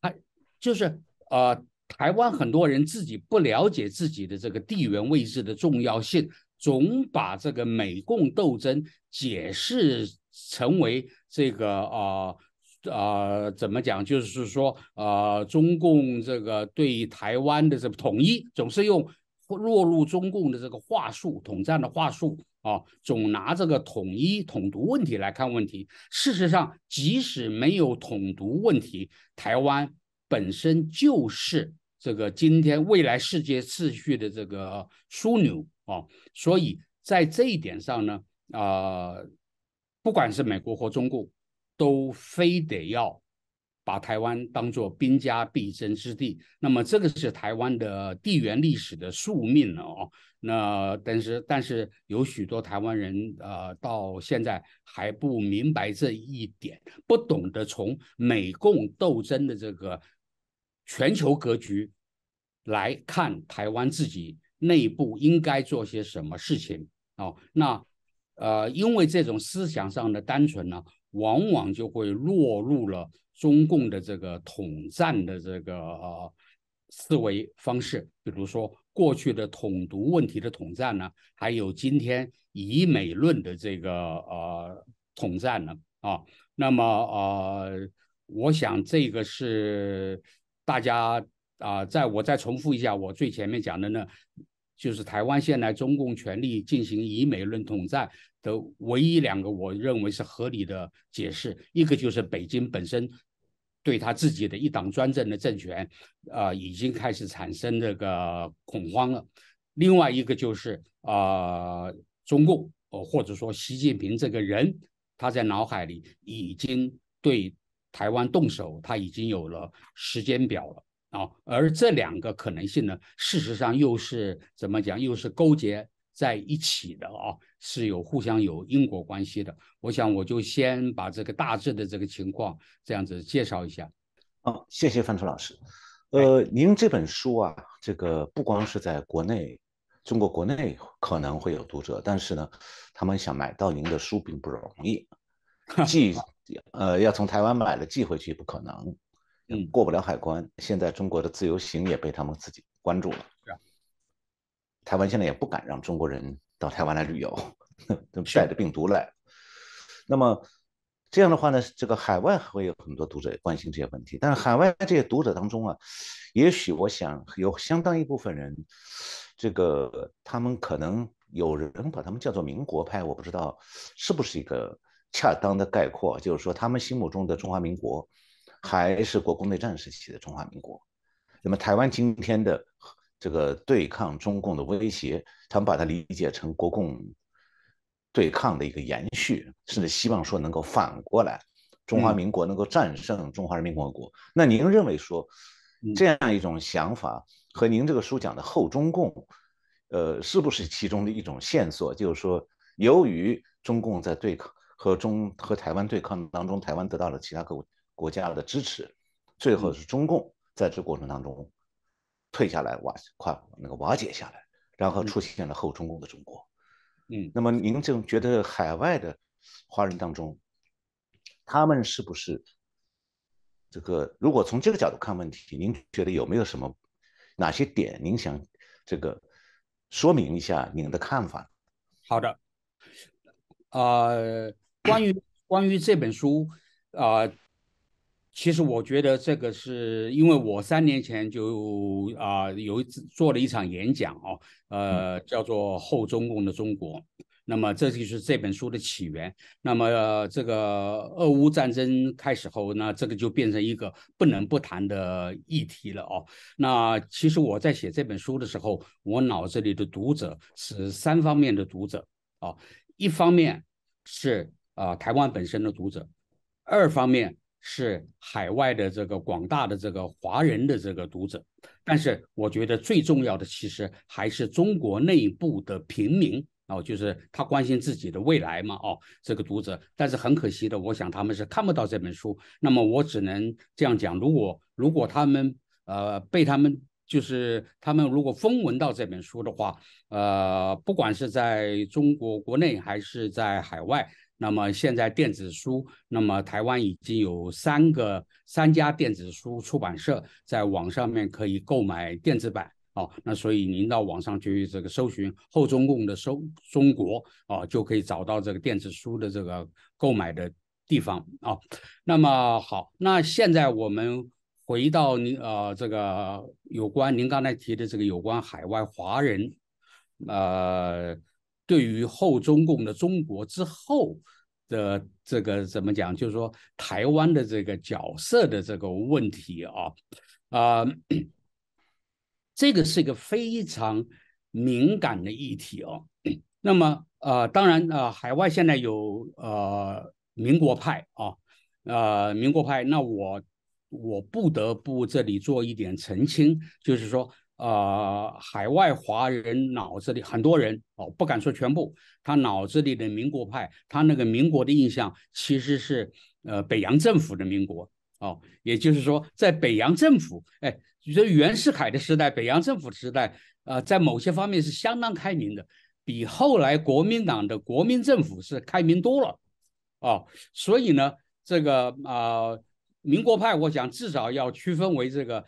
还就是呃，台湾很多人自己不了解自己的这个地缘位置的重要性，总把这个美共斗争解释成为这个啊啊怎么讲？就是说呃，中共这个对台湾的这个统一，总是用。落入中共的这个话术，统战的话术啊，总拿这个统一统独问题来看问题。事实上，即使没有统独问题，台湾本身就是这个今天未来世界秩序的这个枢纽啊。所以在这一点上呢，啊，不管是美国或中共，都非得要。把台湾当做兵家必争之地，那么这个是台湾的地缘历史的宿命了哦。那但是但是有许多台湾人呃到现在还不明白这一点，不懂得从美共斗争的这个全球格局来看台湾自己内部应该做些什么事情哦。那呃因为这种思想上的单纯呢，往往就会落入了。中共的这个统战的这个呃思维方式，比如说过去的统独问题的统战呢，还有今天以美论的这个呃统战呢啊，那么呃，我想这个是大家啊，在我再重复一下我最前面讲的呢，就是台湾现在中共权力进行以美论统战的唯一两个我认为是合理的解释，一个就是北京本身。对他自己的一党专政的政权，啊，已经开始产生这个恐慌了。另外一个就是啊，中共哦，或者说习近平这个人，他在脑海里已经对台湾动手，他已经有了时间表了啊。而这两个可能性呢，事实上又是怎么讲？又是勾结。在一起的啊，是有互相有因果关系的。我想我就先把这个大致的这个情况这样子介绍一下。好，谢谢范楚老师。呃，您这本书啊，这个不光是在国内，中国国内可能会有读者，但是呢，他们想买到您的书并不容易，寄呃要从台湾买了寄回去不可能，嗯，过不了海关。现在中国的自由行也被他们自己关注了。台湾现在也不敢让中国人到台湾来旅游，都 带着病毒来。那么这样的话呢，这个海外会有很多读者关心这些问题。但是海外这些读者当中啊，也许我想有相当一部分人，这个他们可能有人把他们叫做民国派，我不知道是不是一个恰当的概括。就是说，他们心目中的中华民国还是国共内战时期的中华民国。那么台湾今天的。这个对抗中共的威胁，他们把它理解成国共对抗的一个延续，甚至希望说能够反过来，中华民国能够战胜中华人民共和国。那您认为说这样一种想法和您这个书讲的后中共，呃，是不是其中的一种线索？就是说，由于中共在对抗和中和台湾对抗当中，台湾得到了其他各国家的支持，最后是中共在这过程当中。退下来瓦快那个瓦解下来，然后出现了后中共的中国。嗯，那么您就觉得海外的华人当中，他们是不是这个？如果从这个角度看问题，您觉得有没有什么哪些点您想这个说明一下您的看法？好的，呃，关于关于这本书，啊。其实我觉得这个是因为我三年前就啊有一次做了一场演讲哦，呃，叫做《后中共的中国》。那么这就是这本书的起源。那么这个俄乌战争开始后，那这个就变成一个不能不谈的议题了哦。那其实我在写这本书的时候，我脑子里的读者是三方面的读者哦，一方面是啊台湾本身的读者，二方面是海外的这个广大的这个华人的这个读者，但是我觉得最重要的其实还是中国内部的平民。哦，就是他关心自己的未来嘛，哦，这个读者，但是很可惜的，我想他们是看不到这本书。那么我只能这样讲：如果如果他们呃被他们就是他们如果风闻到这本书的话，呃，不管是在中国国内还是在海外，那么现在电子书，那么台湾已经有三个三家电子书出版社在网上面可以购买电子版。哦，那所以您到网上去这个搜寻后中共的收中国啊，就可以找到这个电子书的这个购买的地方啊。那么好，那现在我们回到您呃这个有关您刚才提的这个有关海外华人呃对于后中共的中国之后的这个怎么讲，就是说台湾的这个角色的这个问题啊啊。这个是一个非常敏感的议题哦。那么，呃，当然，呃，海外现在有呃民国派啊，呃，民国派。那我我不得不这里做一点澄清，就是说，呃，海外华人脑子里很多人哦，不敢说全部，他脑子里的民国派，他那个民国的印象其实是呃北洋政府的民国哦，也就是说，在北洋政府，哎。就说袁世凯的时代，北洋政府时代，呃，在某些方面是相当开明的，比后来国民党的国民政府是开明多了，哦，所以呢，这个啊，民国派，我想至少要区分为这个，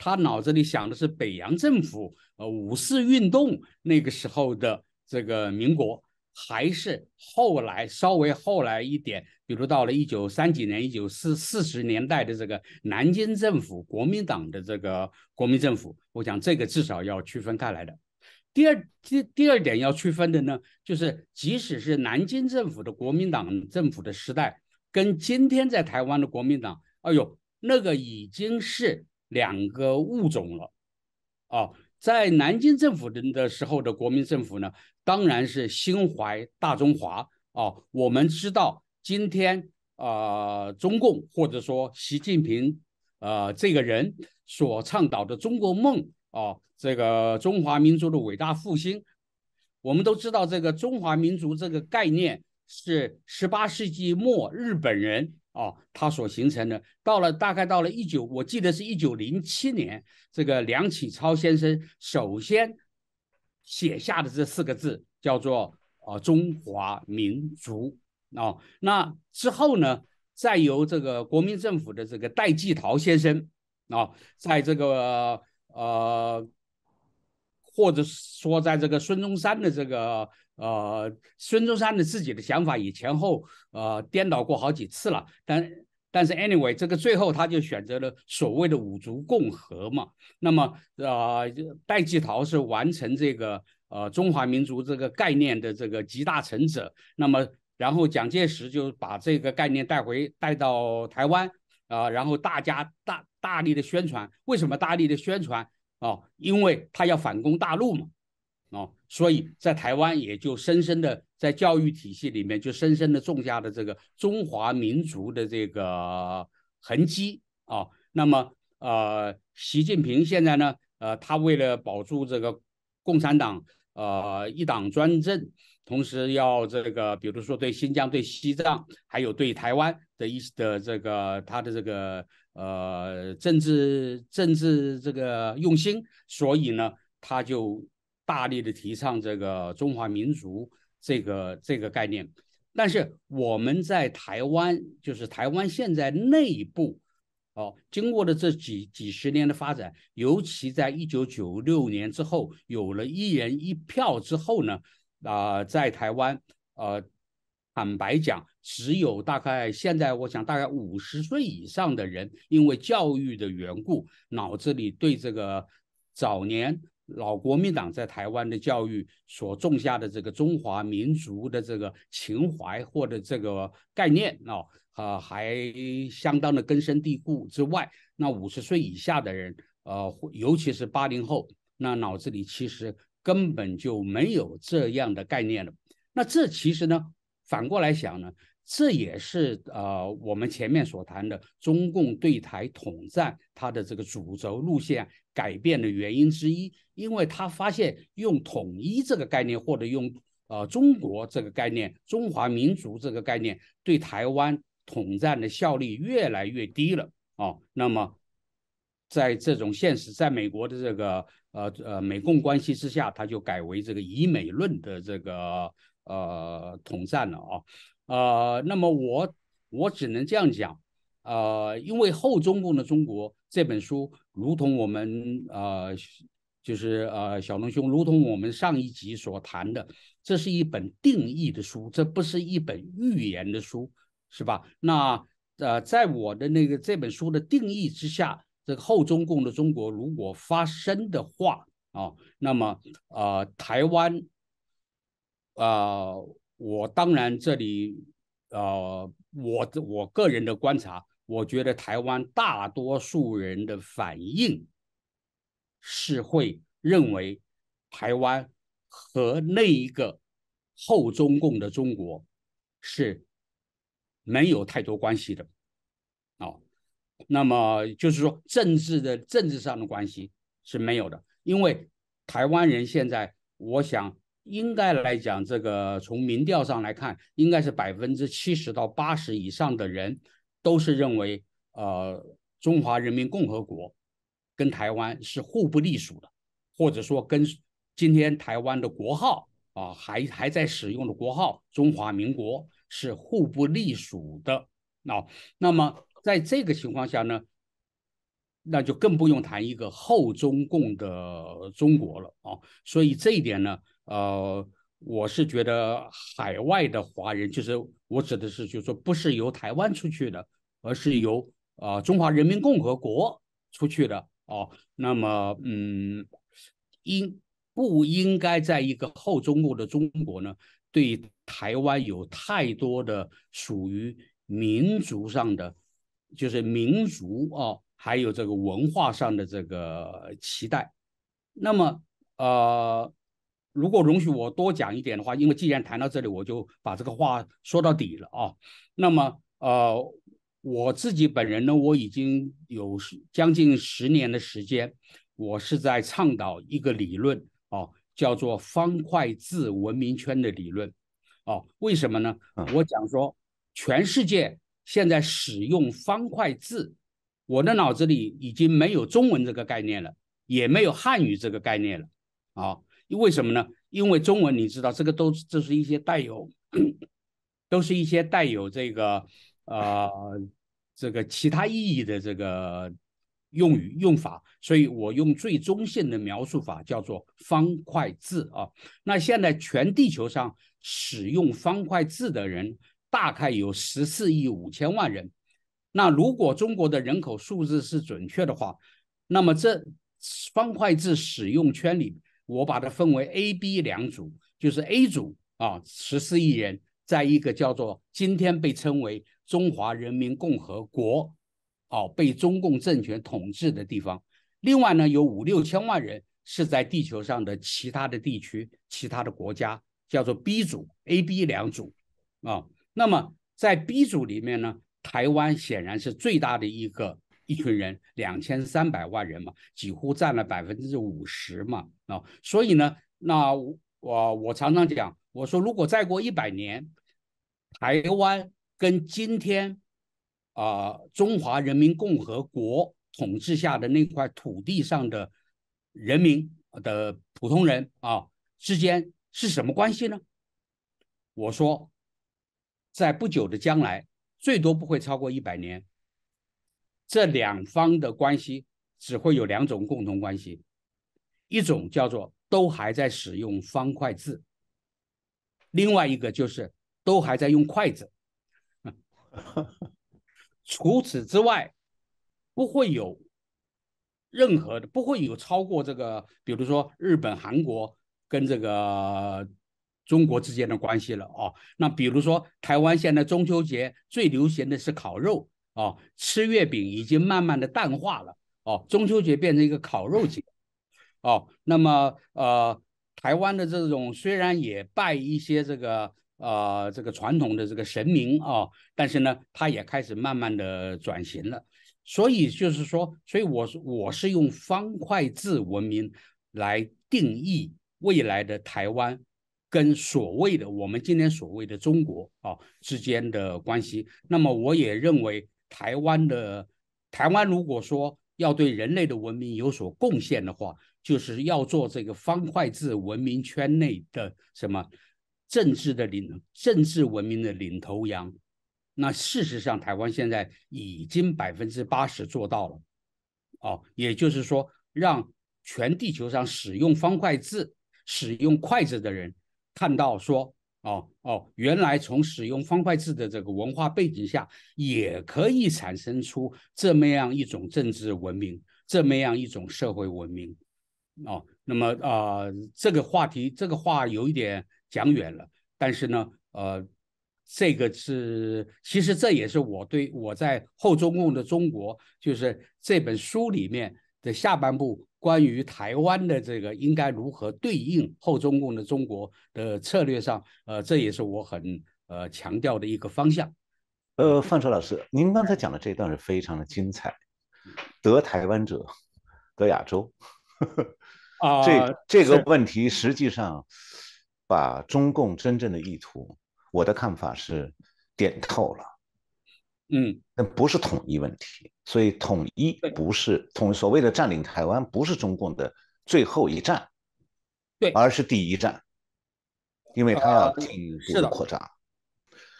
他脑子里想的是北洋政府，呃，五四运动那个时候的这个民国。还是后来稍微后来一点，比如到了一九三几年、一九四四十年代的这个南京政府、国民党的这个国民政府，我想这个至少要区分开来的。第二第第二点要区分的呢，就是即使是南京政府的国民党政府的时代，跟今天在台湾的国民党，哎呦，那个已经是两个物种了，啊。在南京政府的的时候的国民政府呢，当然是心怀大中华啊。我们知道今天啊，中共或者说习近平啊这个人所倡导的中国梦啊，这个中华民族的伟大复兴，我们都知道这个中华民族这个概念是十八世纪末日本人。哦，它所形成的，到了大概到了一九，我记得是一九零七年，这个梁启超先生首先写下的这四个字叫做“啊中华民族”啊。那之后呢，再由这个国民政府的这个戴季陶先生啊，在这个呃，或者说在这个孙中山的这个。呃，孙中山的自己的想法也前后呃颠倒过好几次了，但但是 anyway，这个最后他就选择了所谓的五族共和嘛。那么呃，戴季陶是完成这个呃中华民族这个概念的这个集大成者。那么然后蒋介石就把这个概念带回带到台湾啊，然后大家大大力的宣传。为什么大力的宣传啊？因为他要反攻大陆嘛。哦，所以在台湾也就深深的在教育体系里面就深深的种下了这个中华民族的这个痕迹啊。那么呃，习近平现在呢，呃，他为了保住这个共产党呃一党专政，同时要这个比如说对新疆、对西藏，还有对台湾的一的这个他的这个呃政治政治这个用心，所以呢，他就。大力的提倡这个中华民族这个这个概念，但是我们在台湾，就是台湾现在内部，哦，经过了这几几十年的发展，尤其在一九九六年之后，有了一人一票之后呢，啊，在台湾，呃，坦白讲，只有大概现在我想大概五十岁以上的人，因为教育的缘故，脑子里对这个早年老国民党在台湾的教育所种下的这个中华民族的这个情怀或者这个概念啊，啊还相当的根深蒂固之外，那五十岁以下的人，呃，尤其是八零后，那脑子里其实根本就没有这样的概念了。那这其实呢，反过来想呢，这也是呃我们前面所谈的中共对台统战它的这个主轴路线改变的原因之一，因为他发现用统一这个概念或者用呃中国这个概念、中华民族这个概念对台湾统战的效力越来越低了啊。那么在这种现实，在美国的这个呃呃美共关系之下，他就改为这个以美论的这个。呃，统战了啊，呃，那么我我只能这样讲，呃，因为后中共的中国这本书，如同我们呃，就是呃，小龙兄，如同我们上一集所谈的，这是一本定义的书，这不是一本预言的书，是吧？那呃，在我的那个这本书的定义之下，这个后中共的中国如果发生的话啊，那么呃，台湾。啊，我当然这里，呃，我我个人的观察，我觉得台湾大多数人的反应是会认为台湾和那一个后中共的中国是没有太多关系的，哦，那么就是说政治的政治上的关系是没有的，因为台湾人现在，我想。应该来讲，这个从民调上来看，应该是百分之七十到八十以上的人都是认为，呃，中华人民共和国跟台湾是互不隶属的，或者说跟今天台湾的国号啊，还还在使用的国号中华民国是互不隶属的。那那么在这个情况下呢，那就更不用谈一个后中共的中国了啊。所以这一点呢。呃，我是觉得海外的华人，就是我指的是，就是说不是由台湾出去的，而是由啊中华人民共和国出去的哦。那么，嗯，应不应该在一个后中国的中国呢？对台湾有太多的属于民族上的，就是民族哦，还有这个文化上的这个期待。那么，呃。如果容许我多讲一点的话，因为既然谈到这里，我就把这个话说到底了啊。那么，呃，我自己本人呢，我已经有将近十年的时间，我是在倡导一个理论啊，叫做方块字文明圈的理论。哦，为什么呢？我讲说，全世界现在使用方块字，我的脑子里已经没有中文这个概念了，也没有汉语这个概念了啊。为什么呢？因为中文你知道，这个都这是一些带有，都是一些带有这个呃这个其他意义的这个用语用法，所以我用最中性的描述法，叫做方块字啊。那现在全地球上使用方块字的人大概有十四亿五千万人。那如果中国的人口数字是准确的话，那么这方块字使用圈里。我把它分为 A、B 两组，就是 A 组啊，十四亿人，在一个叫做今天被称为中华人民共和国，哦，被中共政权统治的地方。另外呢，有五六千万人是在地球上的其他的地区、其他的国家，叫做 B 组，A、B 两组啊。那么在 B 组里面呢，台湾显然是最大的一个。一群人两千三百万人嘛，几乎占了百分之五十嘛啊，所以呢，那我我常常讲，我说如果再过一百年，台湾跟今天啊中华人民共和国统治下的那块土地上的人民的普通人啊之间是什么关系呢？我说，在不久的将来，最多不会超过一百年。这两方的关系只会有两种共同关系，一种叫做都还在使用方块字，另外一个就是都还在用筷子。除此之外，不会有任何的，不会有超过这个，比如说日本、韩国跟这个中国之间的关系了哦。那比如说台湾现在中秋节最流行的是烤肉哦，吃月饼已经慢慢的淡化了哦，中秋节变成一个烤肉节哦。那么呃，台湾的这种虽然也拜一些这个。呃，这个传统的这个神明啊，但是呢，它也开始慢慢的转型了。所以就是说，所以我是我是用方块字文明来定义未来的台湾跟所谓的我们今天所谓的中国啊之间的关系。那么我也认为，台湾的台湾如果说要对人类的文明有所贡献的话，就是要做这个方块字文明圈内的什么？政治的领政治文明的领头羊，那事实上台湾现在已经百分之八十做到了，哦，也就是说，让全地球上使用方块字、使用筷子的人看到说，哦哦，原来从使用方块字的这个文化背景下，也可以产生出这么样一种政治文明，这么样一种社会文明，哦，那么啊，这个话题，这个话有一点。讲远了，但是呢，呃，这个是其实这也是我对我在后中共的中国，就是这本书里面的下半部关于台湾的这个应该如何对应后中共的中国的策略上，呃，这也是我很呃强调的一个方向。呃，范硕老师，您刚才讲的这一段是非常的精彩，得台湾者得亚洲，啊，这这个问题实际上。把中共真正的意图，我的看法是点透了，嗯，那不是统一问题，所以统一不是统所谓的占领台湾，不是中共的最后一战，对，而是第一战，因为他要进一步扩张。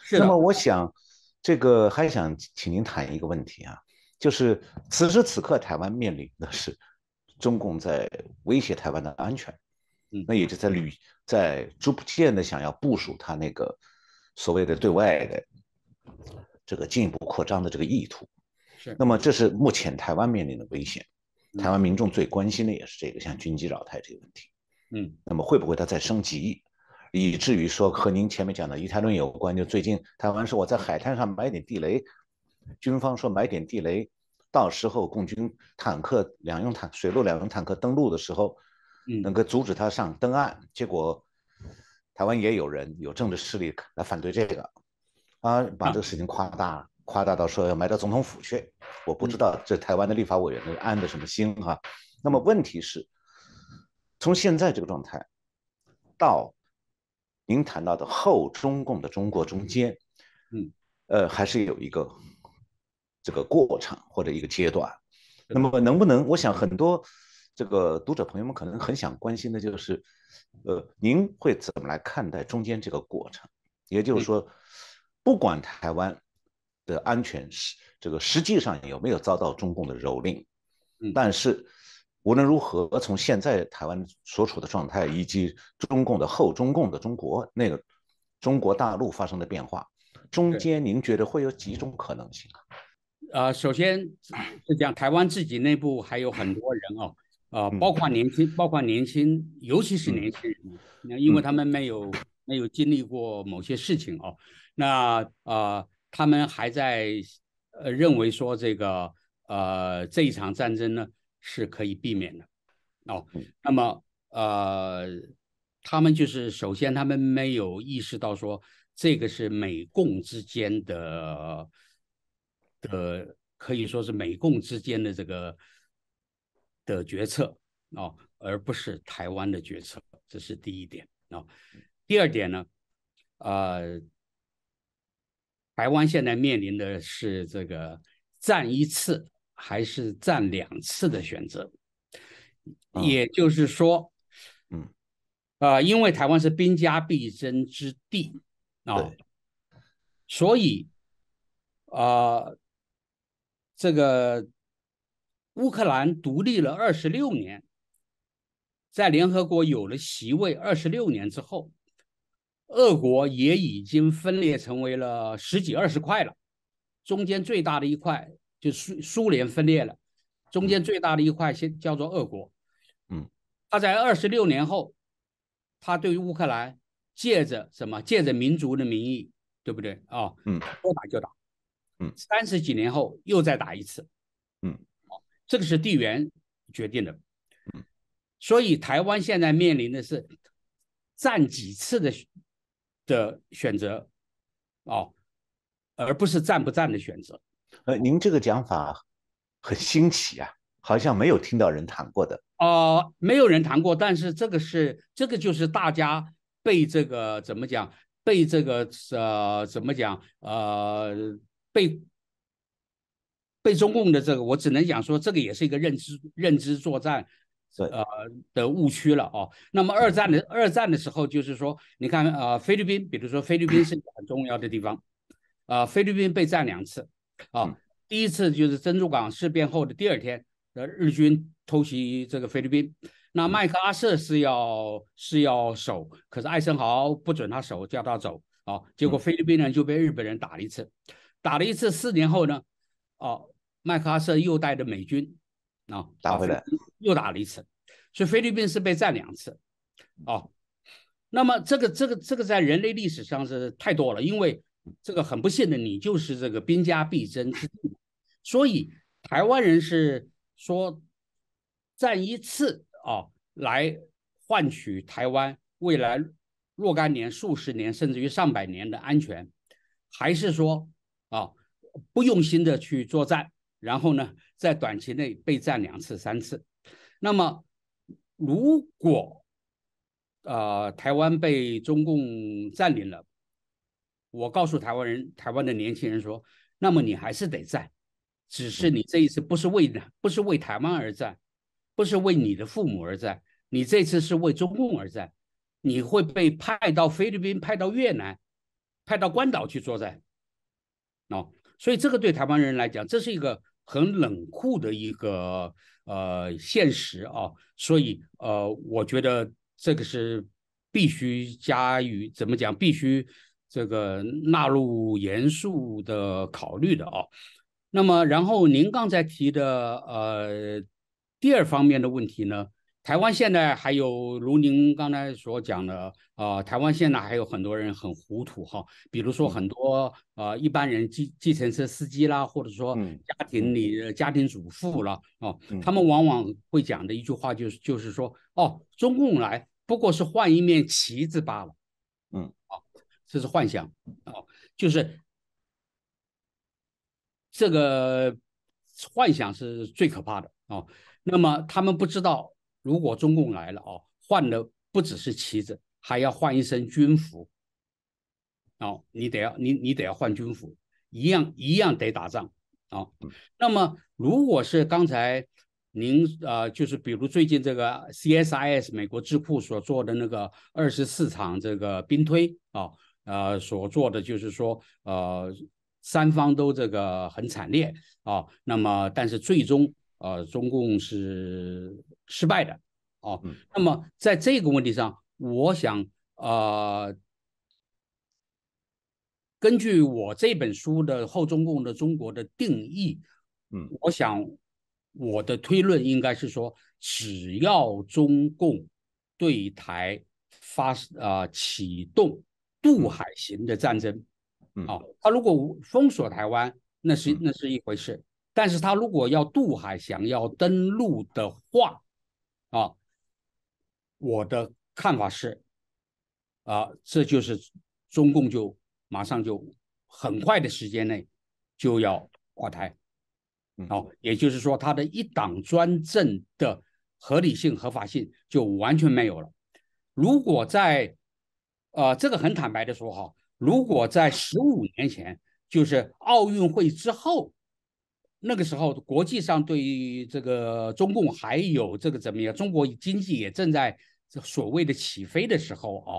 是。那么。我想，这个还想请您谈一个问题啊，就是此时此刻台湾面临的是中共在威胁台湾的安全。嗯。那也就在旅，在逐渐的想要部署他那个所谓的对外的这个进一步扩张的这个意图。是。那么这是目前台湾面临的危险，台湾民众最关心的也是这个，像军机扰台这个问题。嗯。那么会不会它再升级，以至于说和您前面讲的一台论有关？就最近台湾说我在海滩上埋点地雷，军方说埋点地雷，到时候共军坦克两用坦水陆两用坦克登陆的时候。能够阻止他上登岸，结果台湾也有人有政治势力来反对这个，啊，把这个事情夸大，夸大到说要埋到总统府去。我不知道这台湾的立法委员是安的什么心哈。那么问题是，从现在这个状态到您谈到的后中共的中国中间，嗯，呃，还是有一个这个过程或者一个阶段。那么能不能，我想很多。这个读者朋友们可能很想关心的就是，呃，您会怎么来看待中间这个过程？也就是说，不管台湾的安全是这个实际上有没有遭到中共的蹂躏，但是无论如何，从现在台湾所处的状态，以及中共的后中共的中国那个中国大陆发生的变化，中间您觉得会有几种可能性啊？呃，首先是讲台湾自己内部还有很多人哦。呃，包括年轻，包括年轻，尤其是年轻人，那因为他们没有没有经历过某些事情哦，那啊，他们还在呃认为说这个呃这一场战争呢是可以避免的哦，那么呃他们就是首先他们没有意识到说这个是美共之间的的可以说是美共之间的这个。的决策哦，而不是台湾的决策，这是第一点啊。第二点呢，呃，台湾现在面临的是这个战一次还是战两次的选择，也就是说，嗯，啊，因为台湾是兵家必争之地啊，所以啊，这个。乌克兰独立了二十六年，在联合国有了席位二十六年之后，俄国也已经分裂成为了十几二十块了中间最大的一块就苏苏联分裂了，中间最大的一块先叫做俄国，嗯，他在二十六年后，他对于乌克兰借着什么？借着民族的名义，对不对？啊？嗯，说打就打，嗯，三十几年后又再打一次，嗯，这个是地缘决定的，嗯，所以台湾现在面临的是战几次的的选择，哦。而不是战不战的选择。呃，您这个讲法很新奇啊，好像没有听到人谈过的。哦，没有人谈过，但是这个是这个就是大家被这个怎么讲？被这个呃怎么讲？呃，被被中共的这个，我只能讲说，这个也是一个认知认知作战，呃的误区了啊。那么二战的二战的时候，就是说，你看呃菲律宾，比如说菲律宾是一个很重要的地方。啊，菲律宾被占两次，啊，第一次就是珍珠港事变后的第二天，呃，日军偷袭这个菲律宾，那麦克阿瑟是要是要守，可是艾森豪不准他守，叫他走，啊，结果菲律宾人就被日本人打了一次，打了一次，四年后呢，哦，麦克阿瑟又带着美军，啊，打回来，又打了一次，所以菲律宾是被占两次，啊，那么这个这个这个在人类历史上是太多了，因为。这个很不幸的，你就是这个兵家必争之地，所以台湾人是说占一次啊，来换取台湾未来若干年、数十年甚至于上百年的安全，还是说啊不用心的去作战，然后呢在短期内备战两次、三次？那么如果呃台湾被中共占领了？我告诉台湾人，台湾的年轻人说：“那么你还是得战，只是你这一次不是为的，不是为台湾而战，不是为你的父母而战，你这次是为中共而战。你会被派到菲律宾、派到越南、派到关岛去作战。哦，所以这个对台湾人来讲，这是一个很冷酷的一个呃现实啊。所以呃，我觉得这个是必须加以怎么讲，必须。”这个纳入严肃的考虑的啊，那么然后您刚才提的呃第二方面的问题呢，台湾现在还有如您刚才所讲的呃，台湾现在还有很多人很糊涂哈，比如说很多呃一般人计计程车司机啦，或者说家庭里家庭主妇啦哦，他们往往会讲的一句话就是就是说哦，中共来不过是换一面旗子罢了，嗯。哦这是幻想哦，就是这个幻想是最可怕的哦。那么他们不知道，如果中共来了啊，换的不只是旗子，还要换一身军服。哦，你得要你你得要换军服，一样一样得打仗啊。那么如果是刚才您呃，就是比如最近这个 CSIS 美国智库所做的那个二十四场这个兵推啊。呃，所做的就是说，呃，三方都这个很惨烈啊。那么，但是最终，呃，中共是失败的啊。那么，在这个问题上，我想，呃，根据我这本书的后中共的中国的定义，嗯，我想我的推论应该是说，只要中共对台发啊启动。渡海型的战争，啊，他如果封锁台湾，那是那是一回事；但是他如果要渡海，想要登陆的话，啊，我的看法是，啊，这就是中共就马上就很快的时间内就要垮台，哦，也就是说，他的一党专政的合理性、合法性就完全没有了。如果在呃，这个很坦白的说哈，如果在十五年前，就是奥运会之后，那个时候国际上对于这个中共还有这个怎么样，中国经济也正在所谓的起飞的时候啊，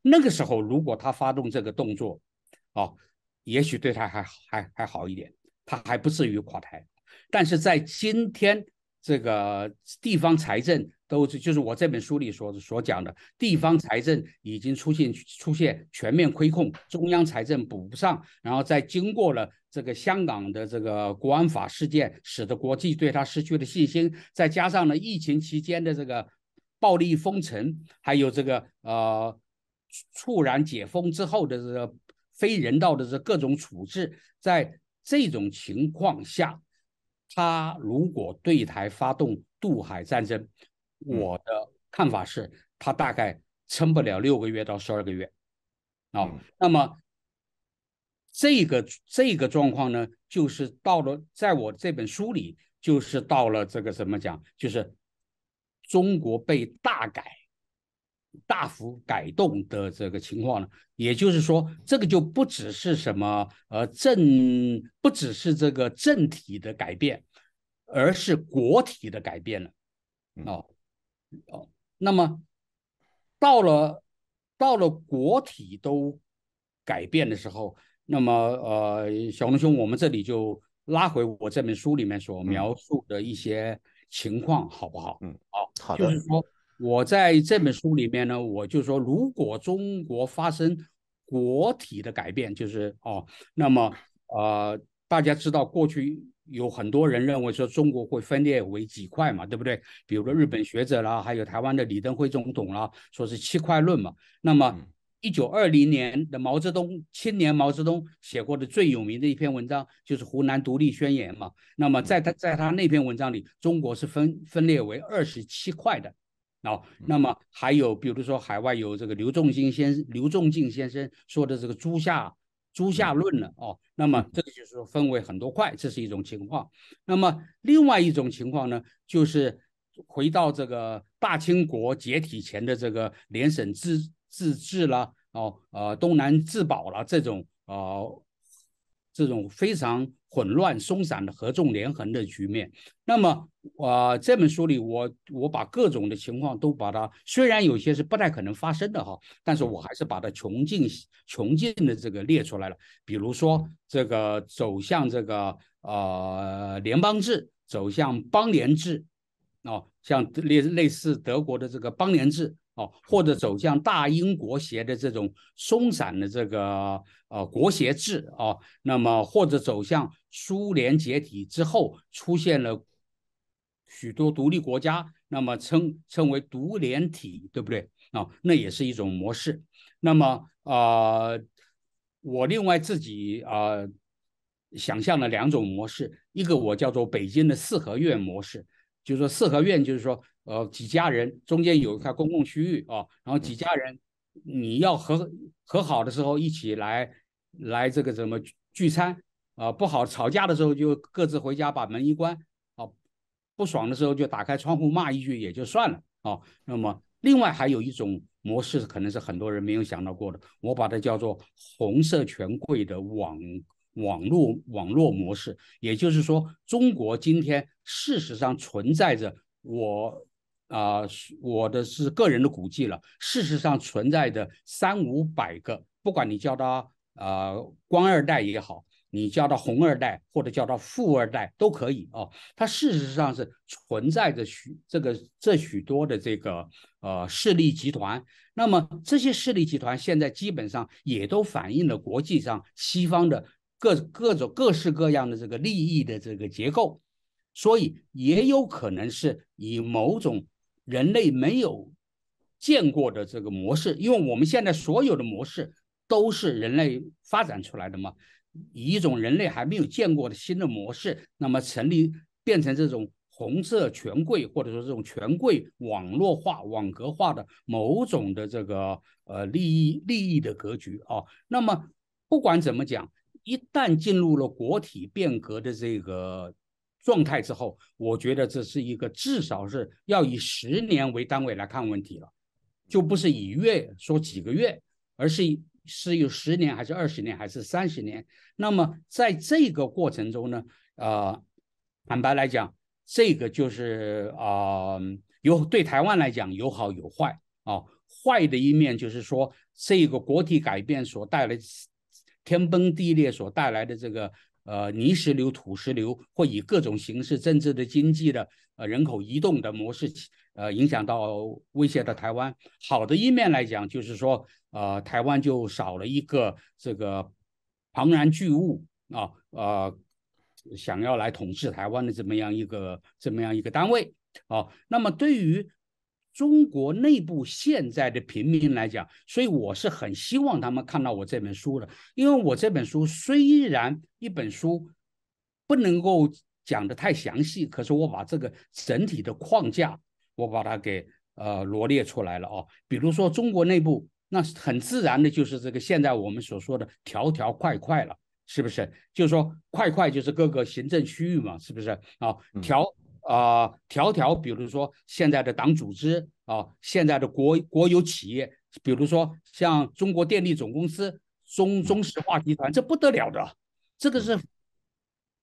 那个时候如果他发动这个动作，啊，也许对他还还还好一点，他还不至于垮台。但是在今天这个地方财政都是就是我这本书里所所讲的，地方财政已经出现出现全面亏空，中央财政补不上，然后再经过了这个香港的这个国安法事件，使得国际对他失去了信心，再加上呢疫情期间的这个暴力封城，还有这个呃猝然解封之后的这个非人道的这各种处置，在这种情况下，他如果对台发动渡海战争，我的看法是，他大概撑不了六个月到十二个月，啊，那么这个这个状况呢，就是到了在我这本书里，就是到了这个怎么讲，就是中国被大改、大幅改动的这个情况呢，也就是说，这个就不只是什么呃政，不只是这个政体的改变，而是国体的改变了，哦。哦，那么到了到了国体都改变的时候，那么呃，小龙兄，我们这里就拉回我这本书里面所描述的一些情况，好不好？嗯，好，好的。就是说，我在这本书里面呢，我就说，如果中国发生国体的改变，就是哦，那么呃，大家知道过去。有很多人认为说中国会分裂为几块嘛，对不对？比如说日本学者啦，还有台湾的李登辉总统啦，说是七块论嘛。那么一九二零年的毛泽东青年毛泽东写过的最有名的一篇文章就是《湖南独立宣言》嘛。那么在他在他那篇文章里，中国是分分裂为二十七块的。哦，那么还有比如说海外有这个刘仲敬先刘仲敬先生说的这个朱夏。诸夏论了哦，那么这个就是说分为很多块，这是一种情况。那么另外一种情况呢，就是回到这个大清国解体前的这个联省自自治了哦，呃东南自保了这种呃这种非常。混乱松散的合纵连横的局面。那么，呃，这本书里，我我把各种的情况都把它，虽然有些是不太可能发生的哈，但是我还是把它穷尽穷尽的这个列出来了。比如说，这个走向这个呃联邦制，走向邦联制，哦，像类类似德国的这个邦联制。哦，或者走向大英国协的这种松散的这个呃国协制啊，那么或者走向苏联解体之后出现了许多独立国家，那么称称为独联体，对不对啊？那也是一种模式。那么啊，我另外自己啊想象了两种模式，一个我叫做北京的四合院模式，就是说四合院就是说。呃，几家人中间有一块公共区域啊，然后几家人你要和和好的时候一起来来这个怎么聚餐啊？不好吵架的时候就各自回家把门一关啊，不爽的时候就打开窗户骂一句也就算了啊。那么另外还有一种模式，可能是很多人没有想到过的，我把它叫做红色权贵的网网络网络模式，也就是说，中国今天事实上存在着我。啊，我的是个人的估计了。事实上存在的三五百个，不管你叫他呃官二代也好，你叫他红二代或者叫他富二代都可以哦。他事实上是存在着许这个这许多的这个呃势力集团。那么这些势力集团现在基本上也都反映了国际上西方的各各种各式各样的这个利益的这个结构，所以也有可能是以某种。人类没有见过的这个模式，因为我们现在所有的模式都是人类发展出来的嘛，以一种人类还没有见过的新的模式，那么成立变成这种红色权贵或者说这种权贵网络化、网格化的某种的这个呃利益利益的格局啊。那么不管怎么讲，一旦进入了国体变革的这个。状态之后，我觉得这是一个至少是要以十年为单位来看问题了，就不是以月说几个月，而是是有十年还是二十年还是三十年。那么在这个过程中呢，呃，坦白来讲，这个就是啊，有对台湾来讲有好有坏啊。坏的一面就是说，这个国体改变所带来天崩地裂所带来的这个。呃泥石流、土石流，或以各种形式政治的、经济的、呃人口移动的模式，呃影响到威胁到台湾。好的一面来讲，就是说，呃台湾就少了一个这个庞然巨物啊，呃想要来统治台湾的这么样一个这么样一个单位啊。那么对于中国内部现在的平民来讲，所以我是很希望他们看到我这本书的，因为我这本书虽然一本书不能够讲的太详细，可是我把这个整体的框架我把它给呃罗列出来了哦。比如说中国内部，那很自然的就是这个现在我们所说的条条块块了，是不是？就是说块块就是各个行政区域嘛，是不是啊？条。啊，条条，比如说现在的党组织啊，现在的国国有企业，比如说像中国电力总公司、中中石化集团，这不得了的，这个是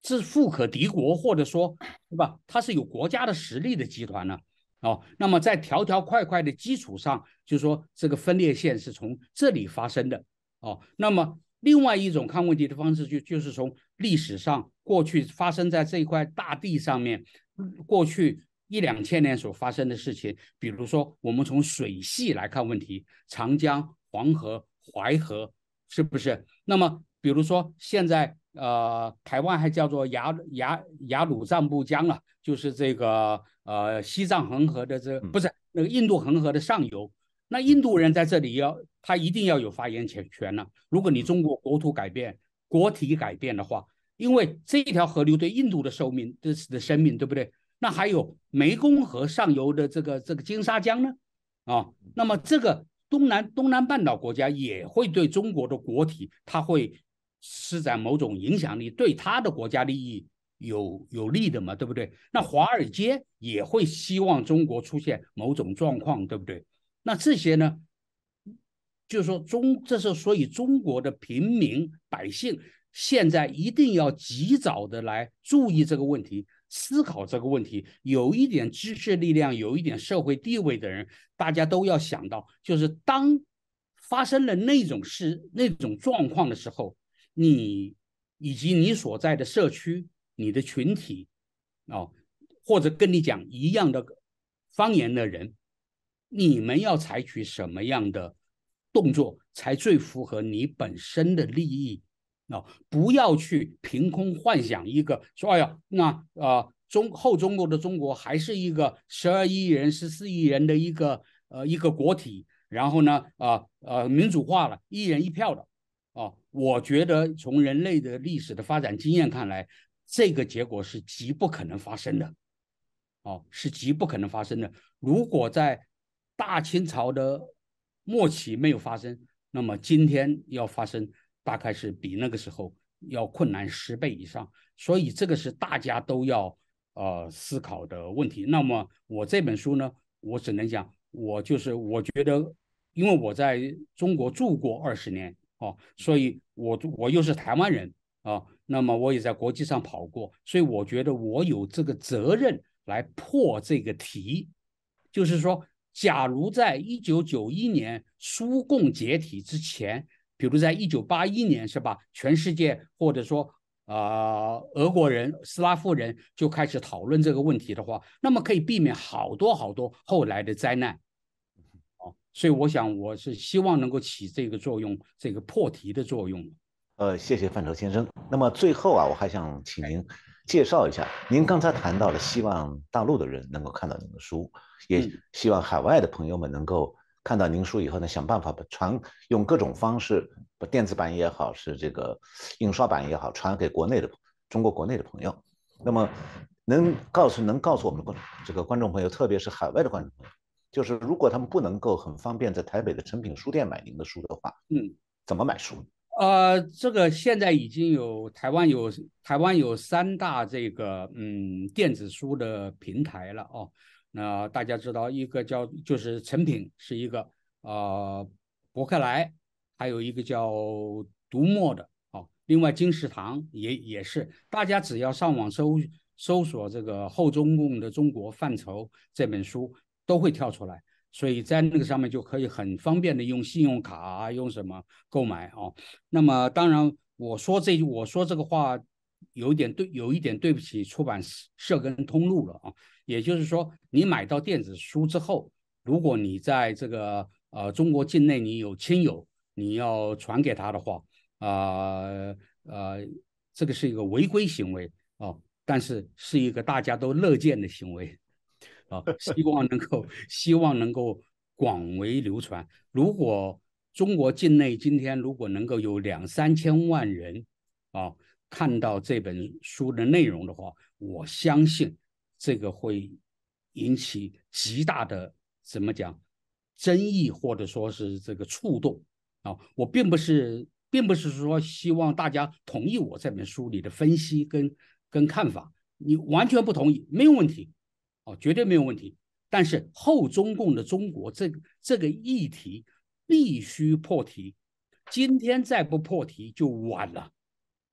是富可敌国，或者说，对吧？它是有国家的实力的集团呢。哦，那么在条条块块的基础上，就说这个分裂线是从这里发生的。哦，那么另外一种看问题的方式，就就是从历史上过去发生在这一块大地上面。过去一两千年所发生的事情，比如说我们从水系来看问题，长江、黄河、淮河，是不是？那么比如说现在呃，台湾还叫做雅雅雅鲁藏布江啊，就是这个呃西藏恒河的这不是那个印度恒河的上游，那印度人在这里要他一定要有发言权权呢。如果你中国国土改变、国体改变的话。因为这一条河流对印度的寿命的的生命，对不对？那还有湄公河上游的这个这个金沙江呢？啊，那么这个东南东南半岛国家也会对中国的国体，它会施展某种影响力，对他的国家利益有有利的嘛，对不对？那华尔街也会希望中国出现某种状况，对不对？那这些呢，就是说中，这是所以中国的平民百姓。现在一定要及早的来注意这个问题，思考这个问题。有一点知识力量，有一点社会地位的人，大家都要想到，就是当发生了那种事、那种状况的时候，你以及你所在的社区、你的群体，哦，或者跟你讲一样的方言的人，你们要采取什么样的动作，才最符合你本身的利益？啊，不要去凭空幻想一个说，哎呀，那啊中后中国的中国还是一个十二亿人、十四亿人的一个呃一个国体，然后呢，啊呃民主化了，一人一票的，啊，我觉得从人类的历史的发展经验看来，这个结果是极不可能发生的，哦，是极不可能发生的。如果在大清朝的末期没有发生，那么今天要发生。大概是比那个时候要困难十倍以上，所以这个是大家都要呃思考的问题。那么我这本书呢，我只能讲，我就是我觉得，因为我在中国住过二十年哦，所以我我又是台湾人啊，那么我也在国际上跑过，所以我觉得我有这个责任来破这个题，就是说，假如在一九九一年苏共解体之前。比如在一九八一年，是吧？全世界或者说啊，俄国人、斯拉夫人就开始讨论这个问题的话，那么可以避免好多好多后来的灾难。哦，所以我想，我是希望能够起这个作用，这个破题的作用。呃，谢谢范畴先生。那么最后啊，我还想请您介绍一下，您刚才谈到了希望大陆的人能够看到您的书，也希望海外的朋友们能够。看到您书以后呢，想办法把传用各种方式，把电子版也好，是这个印刷版也好，传给国内的中国国内的朋友。那么，能告诉能告诉我们的观这个观众朋友，特别是海外的观众朋友，就是如果他们不能够很方便在台北的诚品书店买您的书的话，嗯，怎么买书？呃，这个现在已经有台湾有台湾有三大这个嗯电子书的平台了哦。那大家知道，一个叫就是成品是一个呃博客来，还有一个叫读墨的哦。另外金石堂也也是，大家只要上网搜搜索这个后中共的中国范畴这本书，都会跳出来。所以在那个上面就可以很方便的用信用卡啊，用什么购买哦。那么当然我说这我说这个话有一点对有一点对不起出版社跟通路了啊。也就是说，你买到电子书之后，如果你在这个呃中国境内你有亲友，你要传给他的话，啊呃，这个是一个违规行为啊，但是是一个大家都乐见的行为啊，希望能够希望能够广为流传。如果中国境内今天如果能够有两三千万人啊看到这本书的内容的话，我相信。这个会引起极大的怎么讲争议，或者说是这个触动啊！我并不是，并不是说希望大家同意我这本书里的分析跟跟看法，你完全不同意没有问题，哦，绝对没有问题。但是后中共的中国这个这个议题必须破题，今天再不破题就晚了，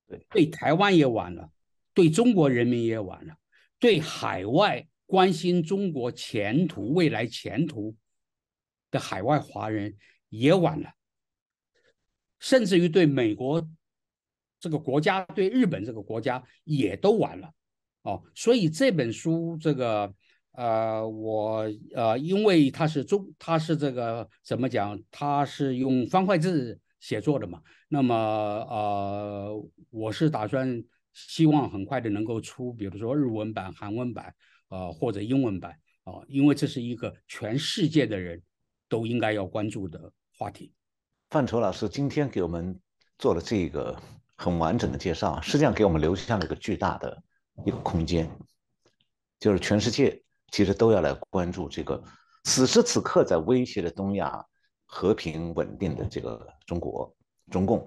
对，对台湾也晚了，对中国人民也晚了。对海外关心中国前途、未来前途的海外华人也晚了，甚至于对美国这个国家、对日本这个国家也都晚了。哦，所以这本书，这个呃，我呃，因为它是中，它是这个怎么讲？它是用方块字写作的嘛。那么呃，我是打算。希望很快的能够出，比如说日文版、韩文版，呃，或者英文版，啊，因为这是一个全世界的人都应该要关注的话题。范畴老师今天给我们做了这个很完整的介绍，实际上给我们留下了一个巨大的一个空间，就是全世界其实都要来关注这个此时此刻在威胁着东亚和平稳定的这个中国中共。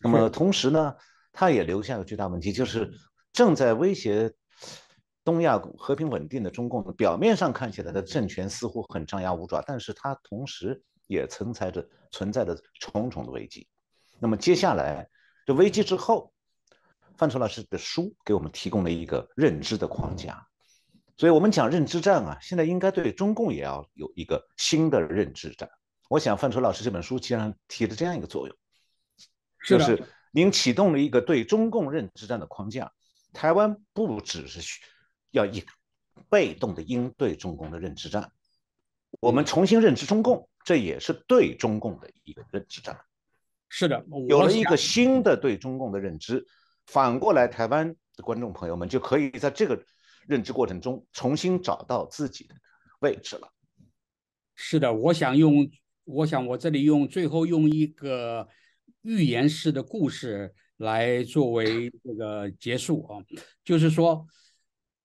那么同时呢？他也留下了巨大问题，就是正在威胁东亚和平稳定的中共，表面上看起来的政权似乎很张牙舞爪，但是它同时也存在着存在着重重的危机。那么接下来这危机之后，范畴老师的书给我们提供了一个认知的框架，所以我们讲认知战啊，现在应该对中共也要有一个新的认知战。我想范畴老师这本书既然提了这样一个作用，就是。您启动了一个对中共认知战的框架，台湾不只是需要一被动的应对中共的认知战，我们重新认知中共，这也是对中共的一个认知战。是的，有了一个新的对中共的认知，反过来，台湾的观众朋友们就可以在这个认知过程中重新找到自己的位置了。是的，我想用，我想我这里用最后用一个。寓言式的故事来作为这个结束啊，就是说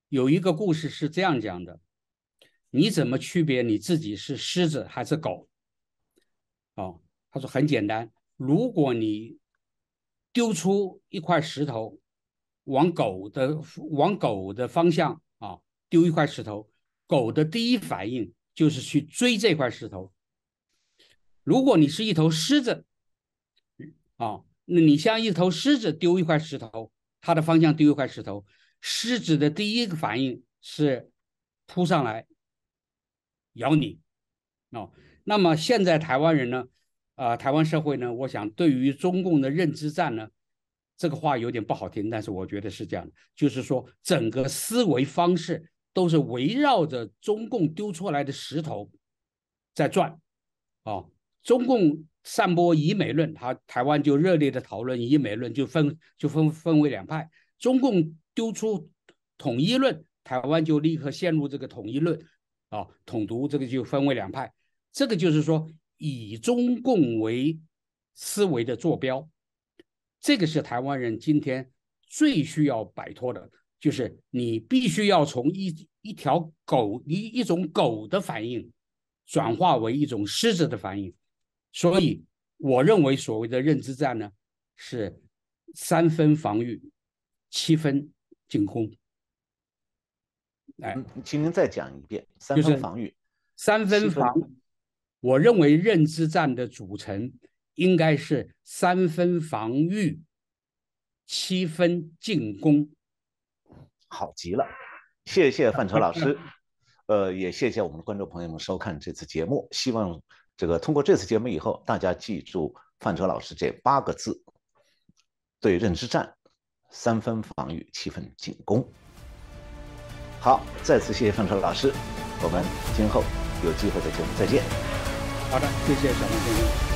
有一个故事是这样讲的：你怎么区别你自己是狮子还是狗？哦，他说很简单，如果你丢出一块石头，往狗的往狗的方向啊丢一块石头，狗的第一反应就是去追这块石头。如果你是一头狮子，啊，那你像一头狮子丢一块石头，它的方向丢一块石头，狮子的第一个反应是扑上来咬你。哦，那么现在台湾人呢？啊，台湾社会呢？我想对于中共的认知战呢，这个话有点不好听，但是我觉得是这样的，就是说整个思维方式都是围绕着中共丢出来的石头在转。哦，中共。散播以美论，他台湾就热烈的讨论以美论，就分就分分为两派。中共丢出统一论，台湾就立刻陷入这个统一论，啊，统独这个就分为两派。这个就是说以中共为思维的坐标，这个是台湾人今天最需要摆脱的，就是你必须要从一一条狗一一种狗的反应，转化为一种狮子的反应。所以，我认为所谓的认知战呢，是三分防御，七分进攻。哎，请您再讲一遍，三分防御，三分防。我认为认知战的组成应该是三分防御，七分进攻。好极了，谢谢范畴老师，呃，也谢谢我们的观众朋友们收看这次节目，希望。这个通过这次节目以后，大家记住范哲老师这八个字：对认知战三分防御，七分进攻。好，再次谢谢范哲老师，我们今后有机会的节目再见。好的，谢谢小孟先生，